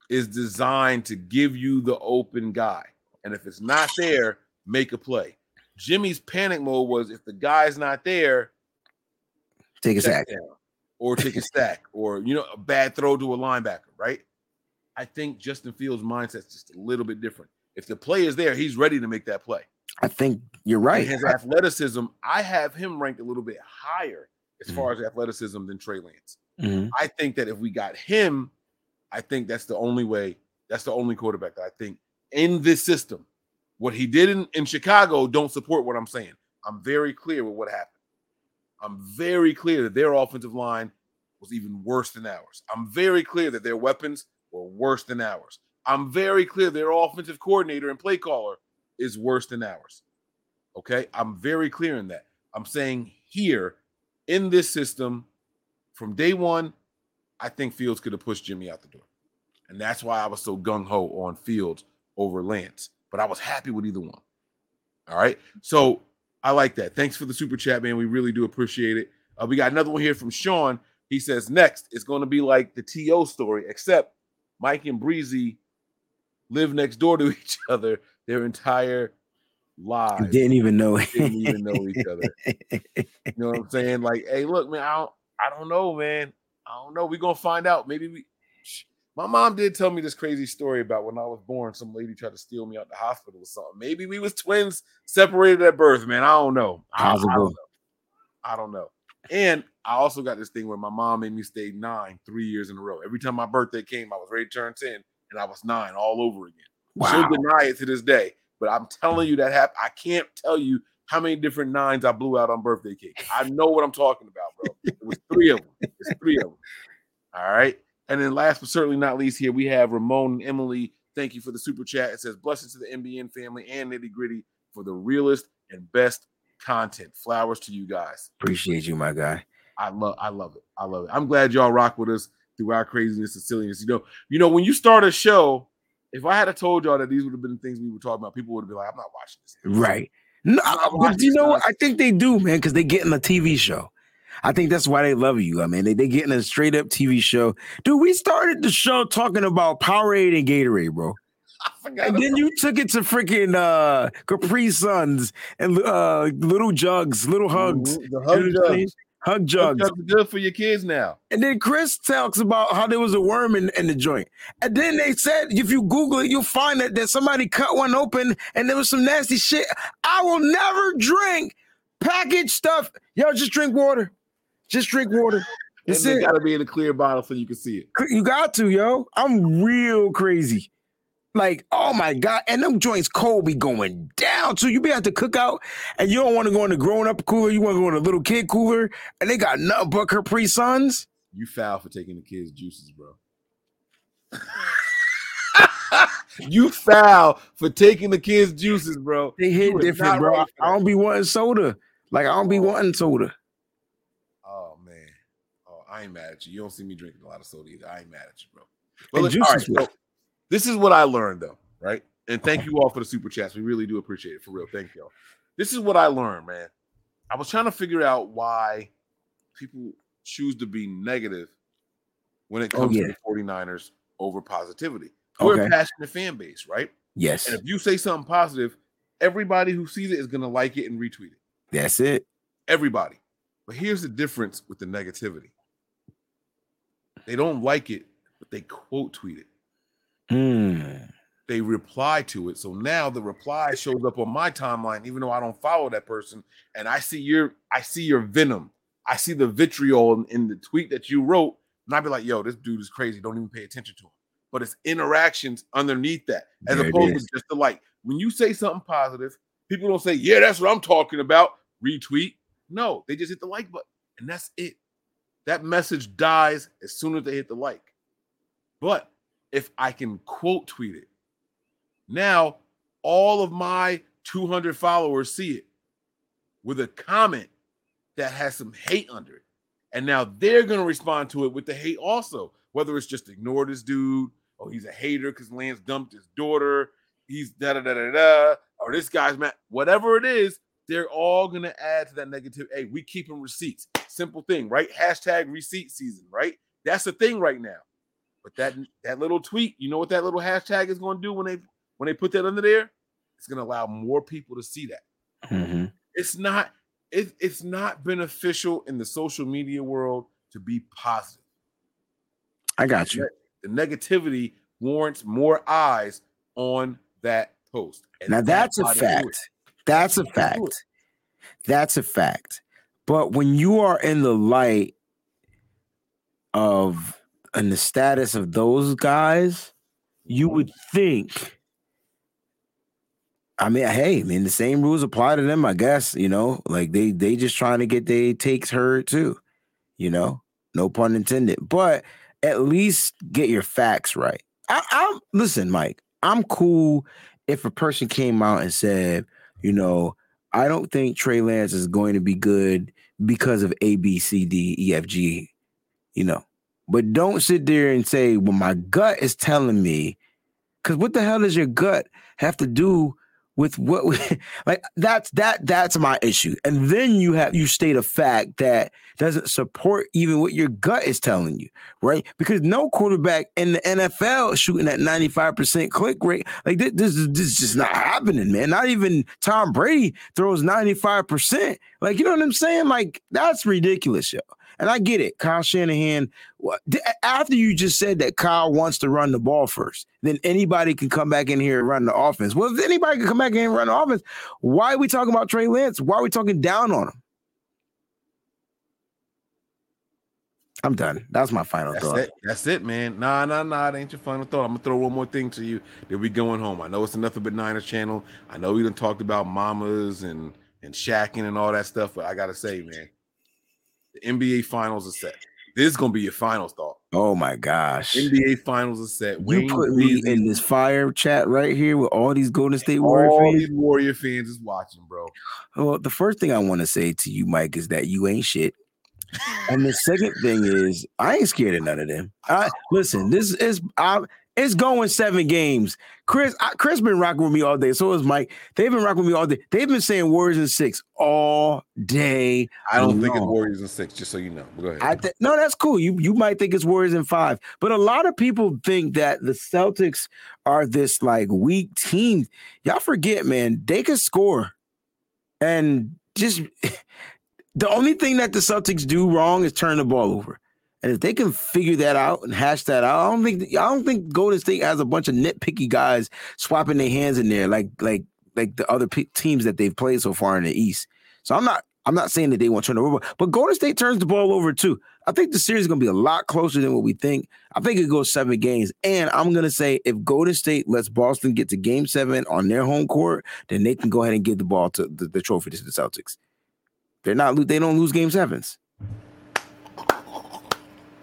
is designed to give you the open guy. And if it's not there, make a play. Jimmy's panic mode was if the guy's not there, Take a sack. down or take a sack, or you know a bad throw to a linebacker, right? I think Justin Fields' mindset's just a little bit different. If the play is there, he's ready to make that play. I think you're And right. his athleticism, I have him ranked a little bit higher as far as athleticism than Trey Lance. Mhm. I think that if we got him, I think that's the only way. That's the only quarterback that I think in this system. What he did in, in Chicago don't support what I'm saying. I'm very clear with what happened. I'm very clear that their offensive line was even worse than ours. I'm very clear that their weapons were worse than ours. I'm very clear their offensive coordinator and play caller is worse than ours. Okay. I'm very clear in that. I'm saying here in this system, from day one, I think Fields could have pushed Jimmy out the door. And that's why I was so gung ho on Fields over Lance. But I was happy with either one. All right. So I like that. Thanks for the super chat, man. We really do appreciate it. Uh, we got another one here from Sean. He says, next, it's going to be like the T.O. story, except Mike and Breezy live next door to each other their entire lives. Didn't even know. Didn't even know each other. You know what I'm saying? Like, hey, look, man, I don't, I don't know, man. I don't know. We're gonna find out. Maybe we. My mom did tell me this crazy story about when I was born. Some lady tried to steal me out the hospital or something. Maybe we was twins separated at birth, man. I don't know. I, I don't know. I don't know. And I also got this thing where my mom made me stay nine three years in a row. Every time my birthday came, I was ready to turn 10, and I was nine all over again. Wow. She'll deny it to this day, but I'm telling you that happened. I can't tell you how many different nines I blew out on birthday cake. I know what I'm talking about, bro. It was three of them. It's three of them. All right. And then last but certainly not least, here we have Ramon and Emily. Thank you for the super chat. It says blessings to the NBN family and nitty gritty for the realest and best content. Flowers to you guys. Appreciate you, my guy. I love I love it. I love it. I'm glad y'all rock with us through our craziness and silliness. You know, you know, when you start a show, if I had told y'all that these would have been the things we were talking about, people would have been like, I'm not watching this. Right. Uh, no, but you know what? I think they do, man, because they get in the TV show. I think that's why they love you. I mean, they, they get in a straight up TV show. Dude, we started the show talking about Powerade and Gatorade, bro. I forgot And then you took it to freaking uh Capri Suns and uh little jugs, little hugs. Mhm, the You hug know what I'm jugs. Hug Hug jugs. jugs good for your kids now. And then Chris talks about how there was a worm in, in the joint. And then they said, if you Google it, you'll find that, that somebody cut one open and there was some nasty shit. I will never drink packaged stuff. Y'all just drink water. Just drink water. and That's they it. got to be in a clear bottle so you can see it. You got to, yo. I'm real crazy. Like, oh my god, and them joints cold be going down. So you be at the cookout, and you don't want to go in the grown up cooler. You want to go in the little kid cooler, and they got nothing but Capri Suns. You foul for taking the kids' juices, bro. you foul for taking the kids' juices, bro. They hit different, bro. right I don't be wanting soda. Like I don't be wanting soda. Oh. Oh, I ain't mad at you. You don't see me drinking a lot of soda either. I ain't mad at you, bro. But look, all right, so this is what I learned though, right? And thank you all for the super chats. We really do appreciate it for real. Thank y'all. This is what I learned, man. I was trying to figure out why people choose to be negative when it Oh, comes yeah. to the 49ers over positivity. We're a passionate fan base, right? Yes, And if you say something positive, everybody who sees it is going to like it and retweet it. that's it. Everybody. But here's the difference with the negativity. They don't like it, but they quote tweet it. Hmm. They reply to it. So now the reply shows up on my timeline, even though I don't follow that person. And I see your I see your venom. I see the vitriol in, in the tweet that you wrote. And I'd be like, yo, this dude is crazy. Don't even pay attention to him. But it's interactions underneath that, as There opposed to just the like. When you say something positive, people don't say, yeah, that's what I'm talking about. Retweet. No, they just hit the like button. And that's it. That message dies as soon as they hit the like. But if I can quote tweet it, now all of my 200 followers see it with a comment that has some hate under it. And now they're going to respond to it with the hate also, whether it's just ignore this dude, or he's a hater because Lance dumped his daughter, he's da da da da da, or this guy's mad, whatever it is, they're all going to add to that negative. Hey, we keep keeping receipts. Simple thing, right? Hashtag receipt season, right? That's the thing right now. But that that little tweet, you know what that little hashtag is going to do when they when they put that under there? It's going to allow more people to see that. Mhm. It's not it, it's not beneficial in the social media world to be positive. I got you. The negativity warrants more eyes on that post. And Now that's a fact. That's a That's why they do it. fact. That's a fact. But when you are in the light of and the status of those guys, you would think. I mean, hey, I mean, the same rules apply to them, I guess. You know, like they they just trying to get their takes heard too. You know, no pun intended. But at least get your facts right. I, I'm listen, Mike. I'm cool if a person came out and said, you know, I don't think Trey Lance is going to be good because of A, B, C, D, E, F, G, you know. But don't sit there and say, well, my gut is telling me, because what the hell does your gut have to do with what we, like that's that that's my issue. And then you have you state a fact that doesn't support even what your gut is telling you, right? Because no quarterback in the NFL shooting at 95% click rate. Like this, this, is- this is just not happening, man. Not even Tom Brady throws 95%. Like, you know what I'm saying? Like, that's ridiculous, yo. And I get it. Kyle Shanahan, after you just said that Kyle wants to run the ball first, then anybody can come back in here and run the offense. Well, if anybody can come back in and run the offense, why are we talking about Trey Lance? Why are we talking down on him? I'm done. That's my final That's thought. it. That's it, man. Nah, nah, nah. It ain't your final thought. I'm gonna throw one more thing to you. Then we going home. I know it's nothing but Niners channel. I know we done talked about mamas and and shacking and all that stuff, but I gotta say, man, the NBA finals are set. This is gonna be your finals thought. Oh my gosh. NBA finals are set. You Wayne put me in this fire chat right here with all these Golden State Warrior all fans. these Warrior fans is watching, bro. Well, the first thing I want to say to you, Mike, is that you ain't shit. And the second thing is, I ain't scared of none of them. I listen. This is I, it's going seven games. Chris, I, Chris been rocking with me all day. So is Mike. They've been rocking with me all day. They've been saying Warriors in six all day. I don't think it's long. Warriors in six, just so you know. Go ahead. I th- no, that's cool. You you might think it's Warriors in five, but a lot of people think that the Celtics are this like weak team. Y'all forget, man. They can score, and just the only thing that the Celtics do wrong is turn the ball over. And if they can figure that out and hash that out, I don't think I don't think Golden State has a bunch of nitpicky guys swapping their hands in there like like like the other pe- teams that they've played so far in the East. So I'm not I'm not saying that they won't turn the ball over, but Golden State turns the ball over too. I think the series is going to be a lot closer than what we think. I think it goes seven games. And I'm going to say if Golden State lets Boston get to game seven on their home court, then they can go ahead and give the ball to the, the trophy to the Celtics. They're not, they don't lose game sevens.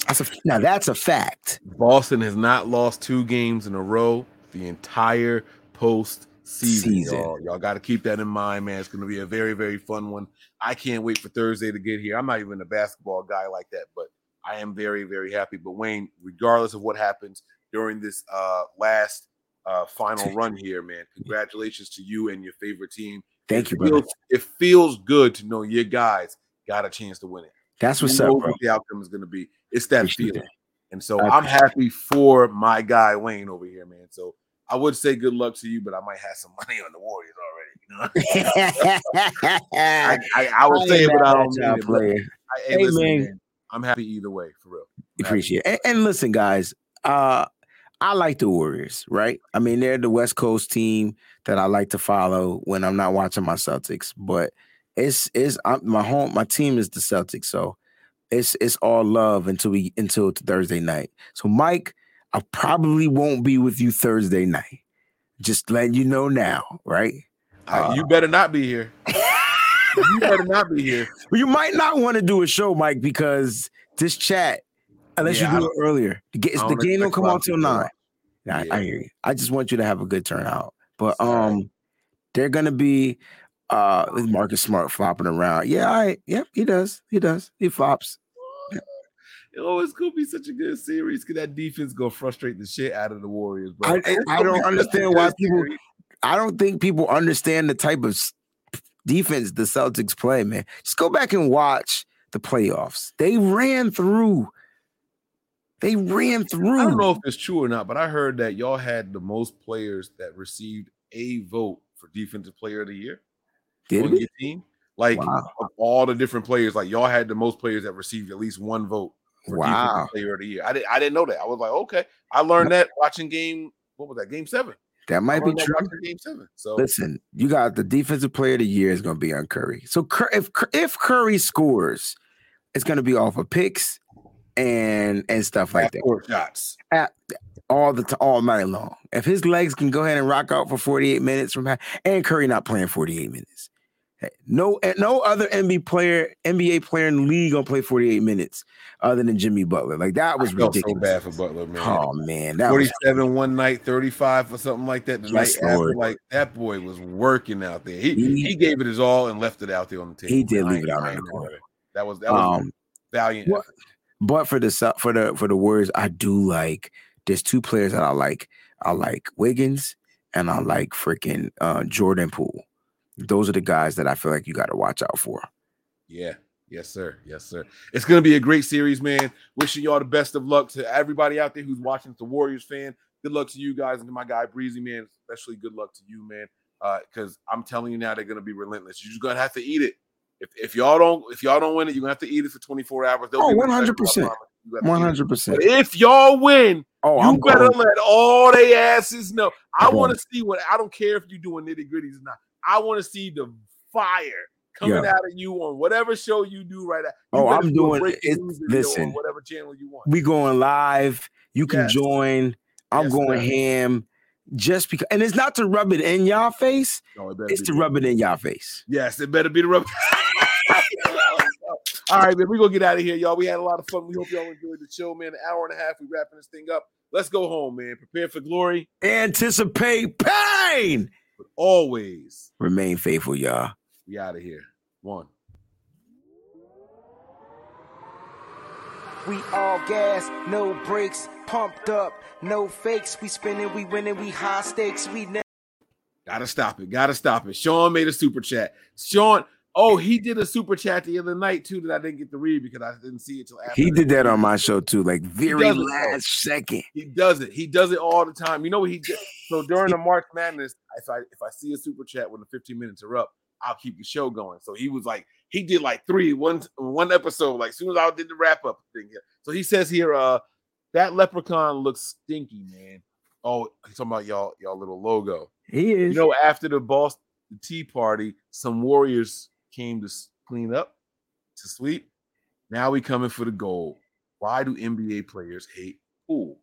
That's a, now that's a fact. Boston has not lost two games in a row the entire post season. Y'all, y'all got to keep that in mind, man. It's going to be a very, very fun one. I can't wait for Thursday to get here. I'm not even a basketball guy like that, but I am very, very happy. But Wayne, regardless of what happens during this uh last uh final run here, man, congratulations to you and your favorite team. Thank it you, feels, it feels good to know your guys got a chance to win it. That's what's up, bro. what the outcome is going to be. It's that feeling. that. And so I'm happy for my guy Wayne over here, man. So I would say good luck to you, but I might have some money on the Warriors already. You know, I, I, I would say it, but I don't mean it. I, hey, Hey, listen, man. man, I'm happy either way, for real. I'm. Appreciate it. And, and listen, guys, uh, I like the Warriors, right? I mean, they're the West Coast team that I like to follow when I'm not watching my Celtics. But it's it's I'm, my home, my team is the Celtics, so it's it's all love until we until Thursday night. So, Mike, I probably won't be with you Thursday night. Just letting you know now, right? I- you better not be here. you better not be here. Well, you might not want to do a show, Mike, because this chat, unless Yeah, you do it earlier, the, the game don't come out till nine. Yeah. I hear you. I just want you to have a good turnout. But um, they're gonna be uh with Marcus Smart flopping around. Yeah, right. Yep, he does. He does. He flops. Oh, it's gonna be such a good series. Cause that defense gonna frustrate the shit out of the Warriors, bro. I, I don't be such a understand why people. series. I don't think people understand the type of defense the Celtics play. Man, just go back and watch the playoffs. They ran through. They ran through. I don't know if it's true or not, but I heard that y'all had the most players that received a vote for defensive player of the year Did on we? your team. Like Wow. of all the different players, like y'all had the most players that received at least one vote for Wow. player of the year. I didn't I didn't know that. I was like, okay. I learned that watching game, what was that? Game seven. That might be that true. game seven. So Listen, you got the defensive player of the year is going to be on Curry. So if if Curry scores, it's going to be off of picks and and stuff like that court shots. At- all the t- all night long. If his legs can go ahead and rock out for 48 minutes from and Curry not playing 48 minutes. No, no other NBA player, NBA player in the league gonna play 48 minutes other than Jimmy Butler. Like that was I felt so bad for Butler, man. Oh man, that was 47 one night, 35 or something like that. The Yes, night after, like that boy was working out there. He, He- he gave it his all and left it out there on the table. He did leave it out I on the court. That was that was um valiant. what- But for the for the for the Warriors, I do like. There's two players that I like. I like Wiggins and I like freaking uh, Jordan Poole. Those are the guys that I feel like you got to watch out for. Yeah. Yes, sir. Yes, sir. It's gonna be a great series, man. Wishing y'all the best of luck to everybody out there who's watching. The Warriors fan. Good luck to you guys and to my guy Breezy, man. Especially good luck to you, man. Uh, because I'm telling you now, they're gonna be relentless. You're just gonna have to eat it. If, if y'all don't if y'all don't win it, you're gonna have to eat it for 24 hours. They'll Oh, give you a check, 100%. I promise. You have to eat it. One hundred percent. If y'all win, Oh, you I'm better going. let all they asses know. I want to see what I don't care if you're doing nitty gritties or not. I want to see the fire coming Yeah. out of you on whatever show you do right now. Oh, I'm doing it- listen. whatever channel you want. We going live. You can Yes. join. I'm Yes, going ham. Just because, and it's not to rub it in y'all face. No, it It's to rub it in y'all face. Yes, it better be the rub. All right, man. We're gonna get out of here, y'all. We had a lot of fun. We hope y'all enjoyed the show, man. An hour and a half. We wrapping this thing up. Let's go home, man. Prepare for glory, Anticipate pain. But always Remain faithful, y'all. we out of here. One. We all gas, no brakes, pumped up, no fakes. We spinning, we winning, we high stakes. We never. Gotta stop it. Gotta stop it. Sean made a super chat. Sean, oh, he did a super chat the other night too that I didn't get to read because I didn't see it till after. He did that on my show too, like very last second. He does it. He does it all the time. You know what he did? So during the March Madness, if I if I see a super chat when the 15 minutes are up, I'll keep the show going. So he was like, he did like three one one episode. Like soon as I did the wrap up thing here. So he says here, uh, that leprechaun looks stinky, man. Oh, he's talking about y'all y'all little logo. He is. You know, after the Boston Tea Party, some Warriors came to clean up, to sleep. Now we coming for the gold. Why do NBA players hate pool?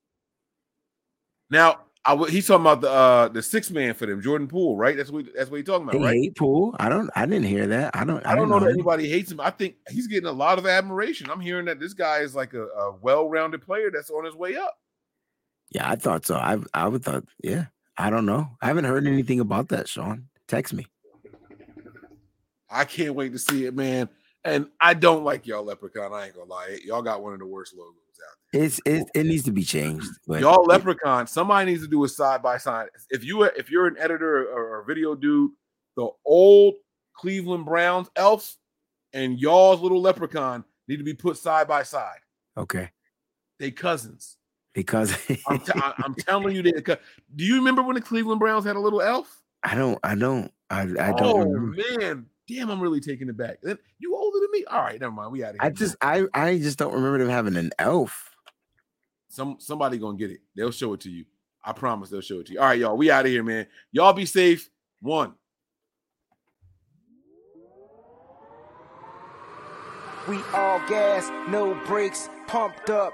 Now, I w- he's talking about the uh the six man for them, Jordan Poole, right? That's what that's what he's talking about, They right? hate pool. I don't. I didn't hear that. I don't. I, I don't didn't know that anybody hates him. I think he's getting a lot of admiration. I'm hearing that this guy is like a, a well-rounded player that's on his way up. Yeah, I thought so. I I would thought. Yeah, I don't know. I haven't heard anything about that. Sean, text me. I can't wait to see it, man. And I don't like y'all Leprechaun. I ain't gonna lie. Y'all got one of the worst logos out there. It's it. It needs to be changed. But. Y'all Leprechaun. Somebody needs to do a side by side. If you if you're an editor or, or a video dude, the old Cleveland Browns elf and y'all's little Leprechaun need to be put side by side. okay, They cousins. They because I'm, t- I- I'm telling you, they. co- Do you remember when the Cleveland Browns had a little elf? I don't. I don't. I I don't. oh remember. man, damn! I'm really taking it back. Then You older than me? All right, never mind. We out of here. I just I I just don't remember them having an elf. Some somebody gonna get it. They'll show it to you. I promise they'll show it to you. All right, y'all. We out of here, man. Y'all be safe. One. We all gas, no brakes, pumped up,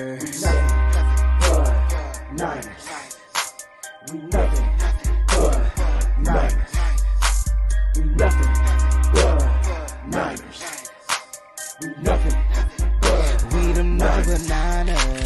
Niners. We nothing but Niners. We nothing but Niners. We nothing but We the mother Niners.